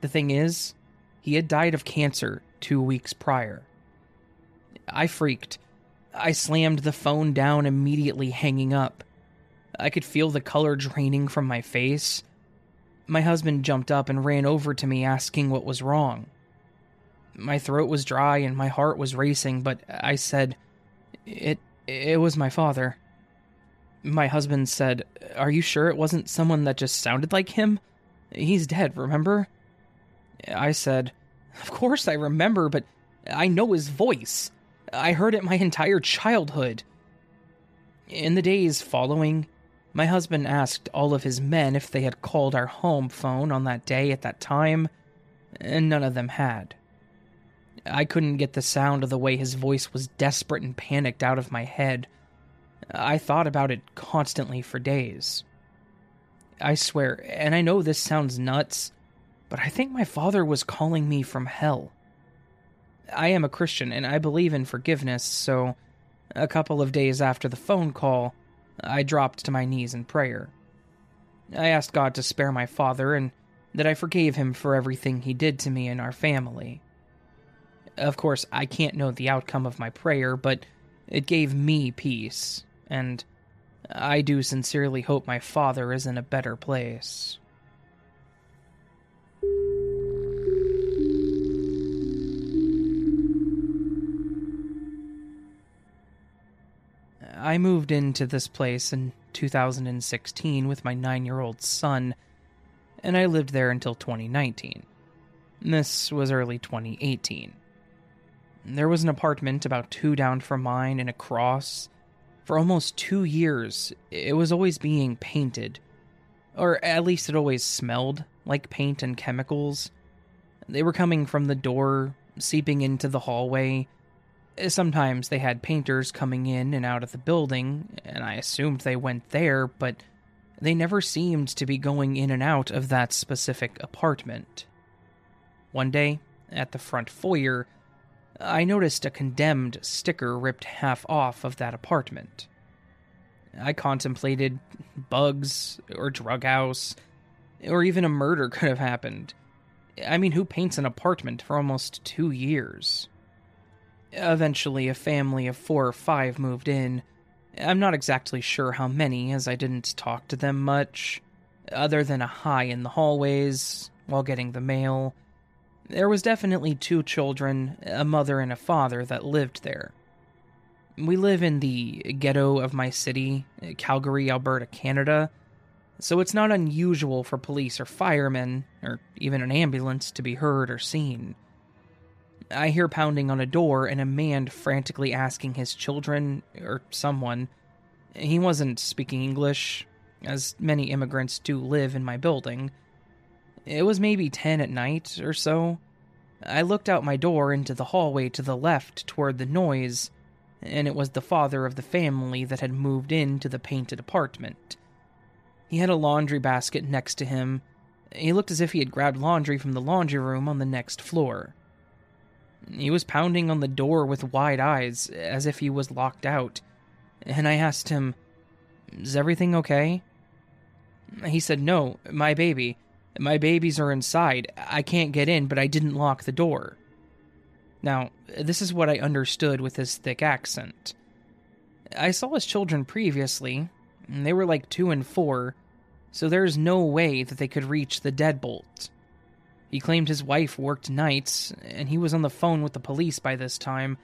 The thing is, he had died of cancer two weeks prior. I freaked. I slammed the phone down immediately, hanging up. I could feel the color draining from my face. My husband jumped up and ran over to me, asking what was wrong. My throat was dry and my heart was racing, but I said, It it was my father. My husband said, Are you sure it wasn't someone that just sounded like him? He's dead, remember? I said, Of course I remember, but I know his voice. I heard it my entire childhood. In the days following, my husband asked all of his men if they had called our home phone on that day at that time, and none of them had. I couldn't get the sound of the way his voice was desperate and panicked out of my head. I thought about it constantly for days. I swear, and I know this sounds nuts, but I think my father was calling me from hell. I am a Christian and I believe in forgiveness, so a couple of days after the phone call, I dropped to my knees in prayer. I asked God to spare my father and that I forgave him for everything he did to me and our family. Of course, I can't know the outcome of my prayer, but it gave me peace, and I do sincerely hope my father is in a better place. I moved into this place in 2016 with my nine year old son, and I lived there until 2019. This was early 2018. There was an apartment about two down from mine and across. For almost two years, it was always being painted. Or at least it always smelled like paint and chemicals. They were coming from the door, seeping into the hallway. Eh, sometimes they had painters coming in and out of the building, and I assumed they went there, but they never seemed to be going in and out of that specific apartment. One day, at the front foyer, I noticed a condemned sticker ripped half off of that apartment. I contemplated bugs or drug house, or even a murder could have happened. I mean, who paints an apartment for almost two years? Eventually, a family of four or five moved in. I'm not exactly sure how many, as I didn't talk to them much, other than a hi in the hallways while getting the mail there was definitely two children, a mother and a father, that lived there. We live in the ghetto of my city, Calgary, Alberta, Canada, so it's not unusual for police or firemen, or even an ambulance, to be heard or seen. I hear pounding on a door and a man frantically asking his children, or someone. He wasn't speaking English. as many immigrants do live in my building. It was maybe 10 at night or so. I looked out my door into the hallway to the left toward the noise, and it was the father of the family that had moved into the painted apartment. He had a laundry basket next to him. He looked as if he had grabbed laundry from the laundry room on the next floor. He was pounding on the door with wide eyes, as if he was locked out, and I asked him, Is everything okay? He said, No, my baby. My babies are inside. I can't get in, but I didn't lock the door. Now, this is what I understood with his thick accent. I saw his children previously, and they were like two and four, so there's no way that they could reach the deadbolt. He claimed his wife worked nights, and he was on the phone with the police by this time.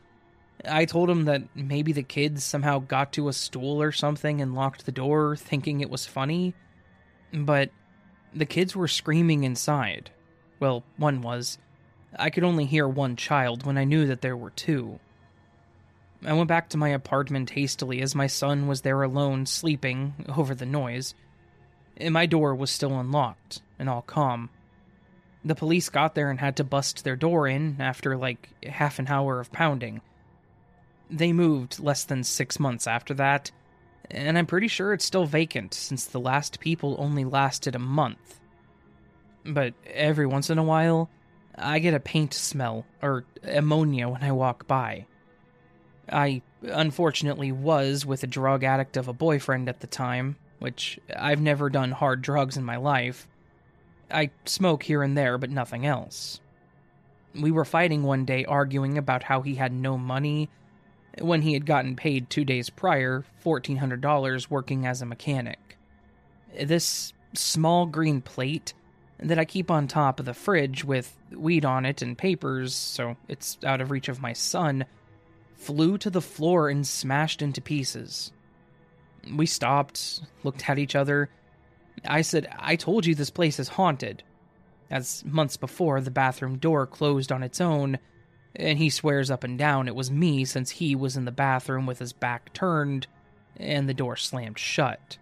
I told him that maybe the kids somehow got to a stool or something and locked the door, thinking it was funny. But the kids were screaming inside. Well, one was. I could only hear one child when I knew that there were two. I went back to my apartment hastily as my son was there alone, sleeping over the noise. And My door was still unlocked and all calm. The police got there and had to bust their door in after like half an hour of pounding. They moved less than six months after that, and I'm pretty sure it's still vacant since the last people only lasted a month. But every once in a while, I get a paint smell or ammonia when I walk by. I unfortunately was with a drug addict of a boyfriend at the time, which I've never done hard drugs in my life. I smoke here and there, but nothing else. We were fighting one day, arguing about how he had no money when he had gotten paid two days prior $1,400 working as a mechanic. This small green plate that I keep on top of the fridge with weed on it and papers so it's out of reach of my son flew to the floor and smashed into pieces. We stopped, looked at each other, I said, I told you this place is haunted. As months before, the bathroom door closed on its own, and he swears up and down it was me since he was in the bathroom with his back turned and the door slammed shut.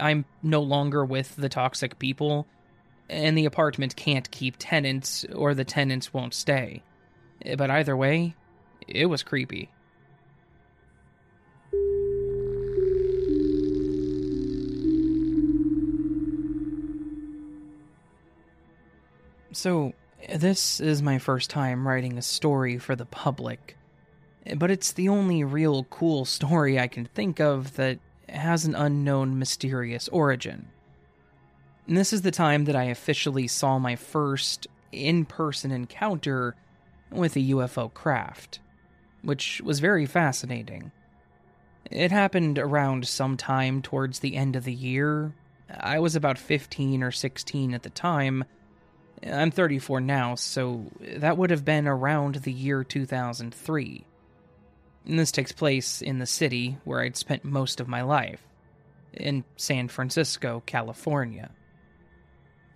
I'm no longer with the toxic people, and the apartment can't keep tenants, or the tenants won't stay. But either way, it was creepy. So, this is my first time writing a story for the public, but it's the only real cool story I can think of that has an unknown mysterious origin. And this is the time that I officially saw my first in person encounter with a UFO craft, which was very fascinating. It happened around sometime towards the end of the year. I was about 15 or 16 at the time I'm 34 now, so that would have been around the year 2003. And this takes place in the city where I'd spent most of my life, in San Francisco, California.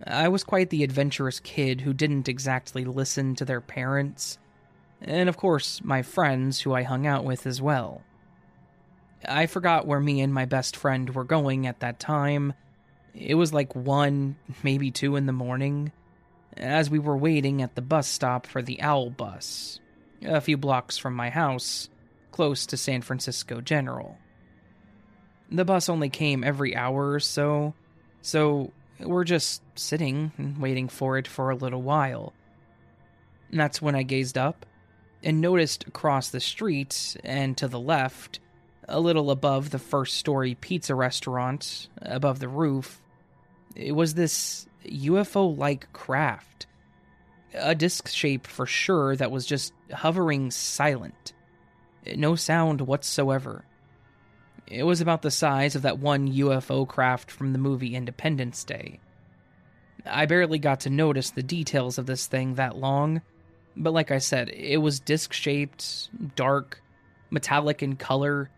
I was quite the adventurous kid who didn't exactly listen to their parents, and of course, my friends who I hung out with as well. I forgot where me and my best friend were going at that time. It was like 1, maybe 2 in the morning as we were waiting at the bus stop for the Owl bus, a few blocks from my house, close to San Francisco General. The bus only came every hour or so, so we're just sitting and waiting for it for a little while. That's when I gazed up and noticed across the street and to the left, a little above the first story pizza restaurant, above the roof, it was this UFO like craft. A disc shape for sure that was just hovering silent. No sound whatsoever. It was about the size of that one UFO craft from the movie Independence Day. I barely got to notice the details of this thing that long, but like I said, it was disc shaped, dark, metallic in color,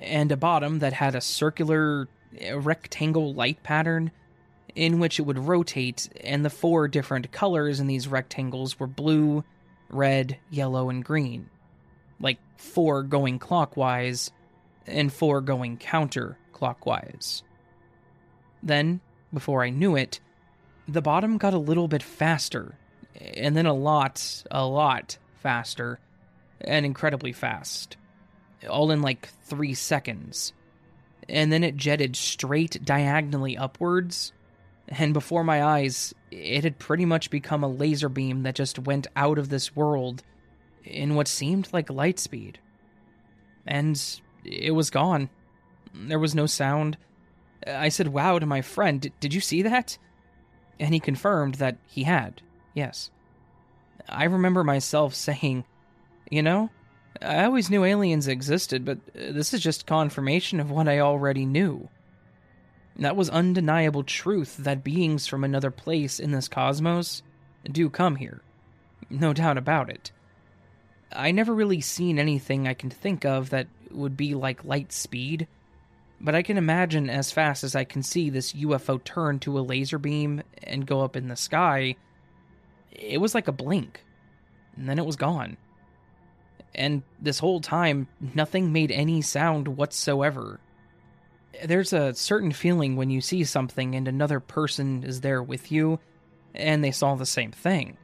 and a bottom that had a circular, rectangle light pattern in which it would rotate, and the four different colors in these rectangles were blue, red, yellow, and green. Like four going clockwise and four going counterclockwise. Then, before I knew it, the bottom got a little bit faster, and then a lot, a lot faster, and incredibly fast. All in like three seconds. And then it jetted straight diagonally upwards, and before my eyes, it had pretty much become a laser beam that just went out of this world in what seemed like light speed. And it was gone. There was no sound. I said, Wow, to my friend, did you see that? And he confirmed that he had, yes. I remember myself saying, You know, I always knew aliens existed, but this is just confirmation of what I already knew. That was undeniable truth that beings from another place in this cosmos do come here. No doubt about it. I never really seen anything I can think of that would be like light speed, but I can imagine as fast as I can see this UFO turn to a laser beam and go up in the sky, it was like a blink, and then it was gone. And this whole time, nothing made any sound whatsoever. There's a certain feeling when you see something and another person is there with you, and they saw the same thing.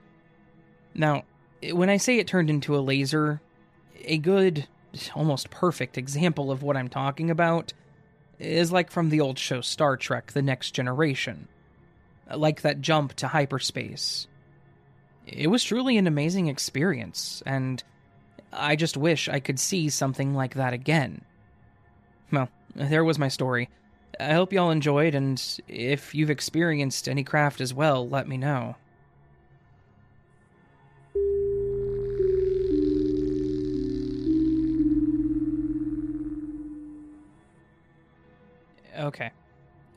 Now, when I say it turned into a laser, a good, almost perfect example of what I'm talking about is like from the old show Star Trek The Next Generation. Like that jump to hyperspace. It was truly an amazing experience, and I just wish I could see something like that again. Well, there was my story. I hope y'all enjoyed, and if you've experienced any craft as well, let me know. Okay.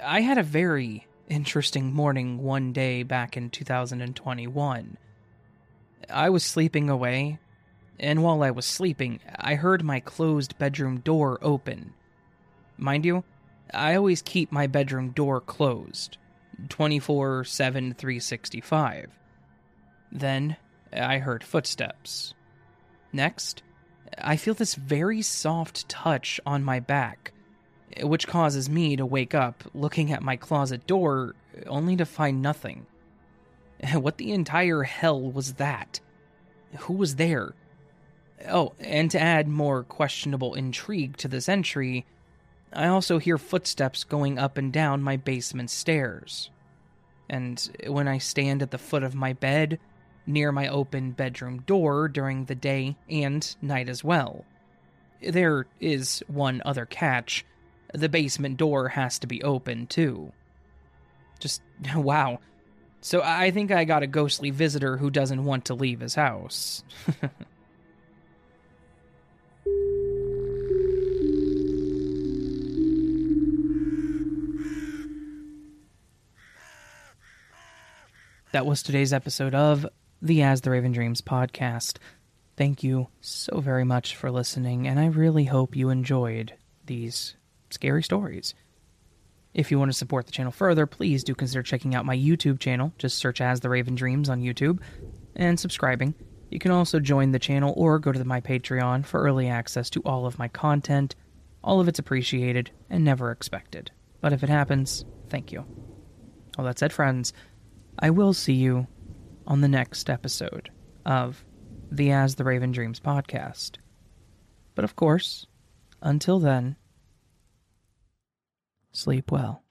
I had a very interesting morning one day back in 2021. I was sleeping away, and while I was sleeping, I heard my closed bedroom door open. Mind you, I always keep my bedroom door closed 24 7 365. Then I heard footsteps. Next, I feel this very soft touch on my back which causes me to wake up looking at my closet door only to find nothing. What the entire hell was that? Who was there? Oh, and to add more questionable intrigue to this entry, I also hear footsteps going up and down my basement stairs. And when I stand at the foot of my bed, near my open bedroom door during the day and night as well, there is one other catch the basement door has to be open too. Just wow. So I think I got a ghostly visitor who doesn't want to leave his house. that was today's episode of the As the Raven Dreams podcast. Thank you so very much for listening, and I really hope you enjoyed these scary stories. If you want to support the channel further, please do consider checking out my YouTube channel. Just search as The Raven Dreams on YouTube and subscribing. You can also join the channel or go to my Patreon for early access to all of my content. All of it's appreciated and never expected. But if it happens, thank you. All that said, friends, I will see you on the next episode of the As the Raven Dreams podcast. But of course, until then, Sleep well.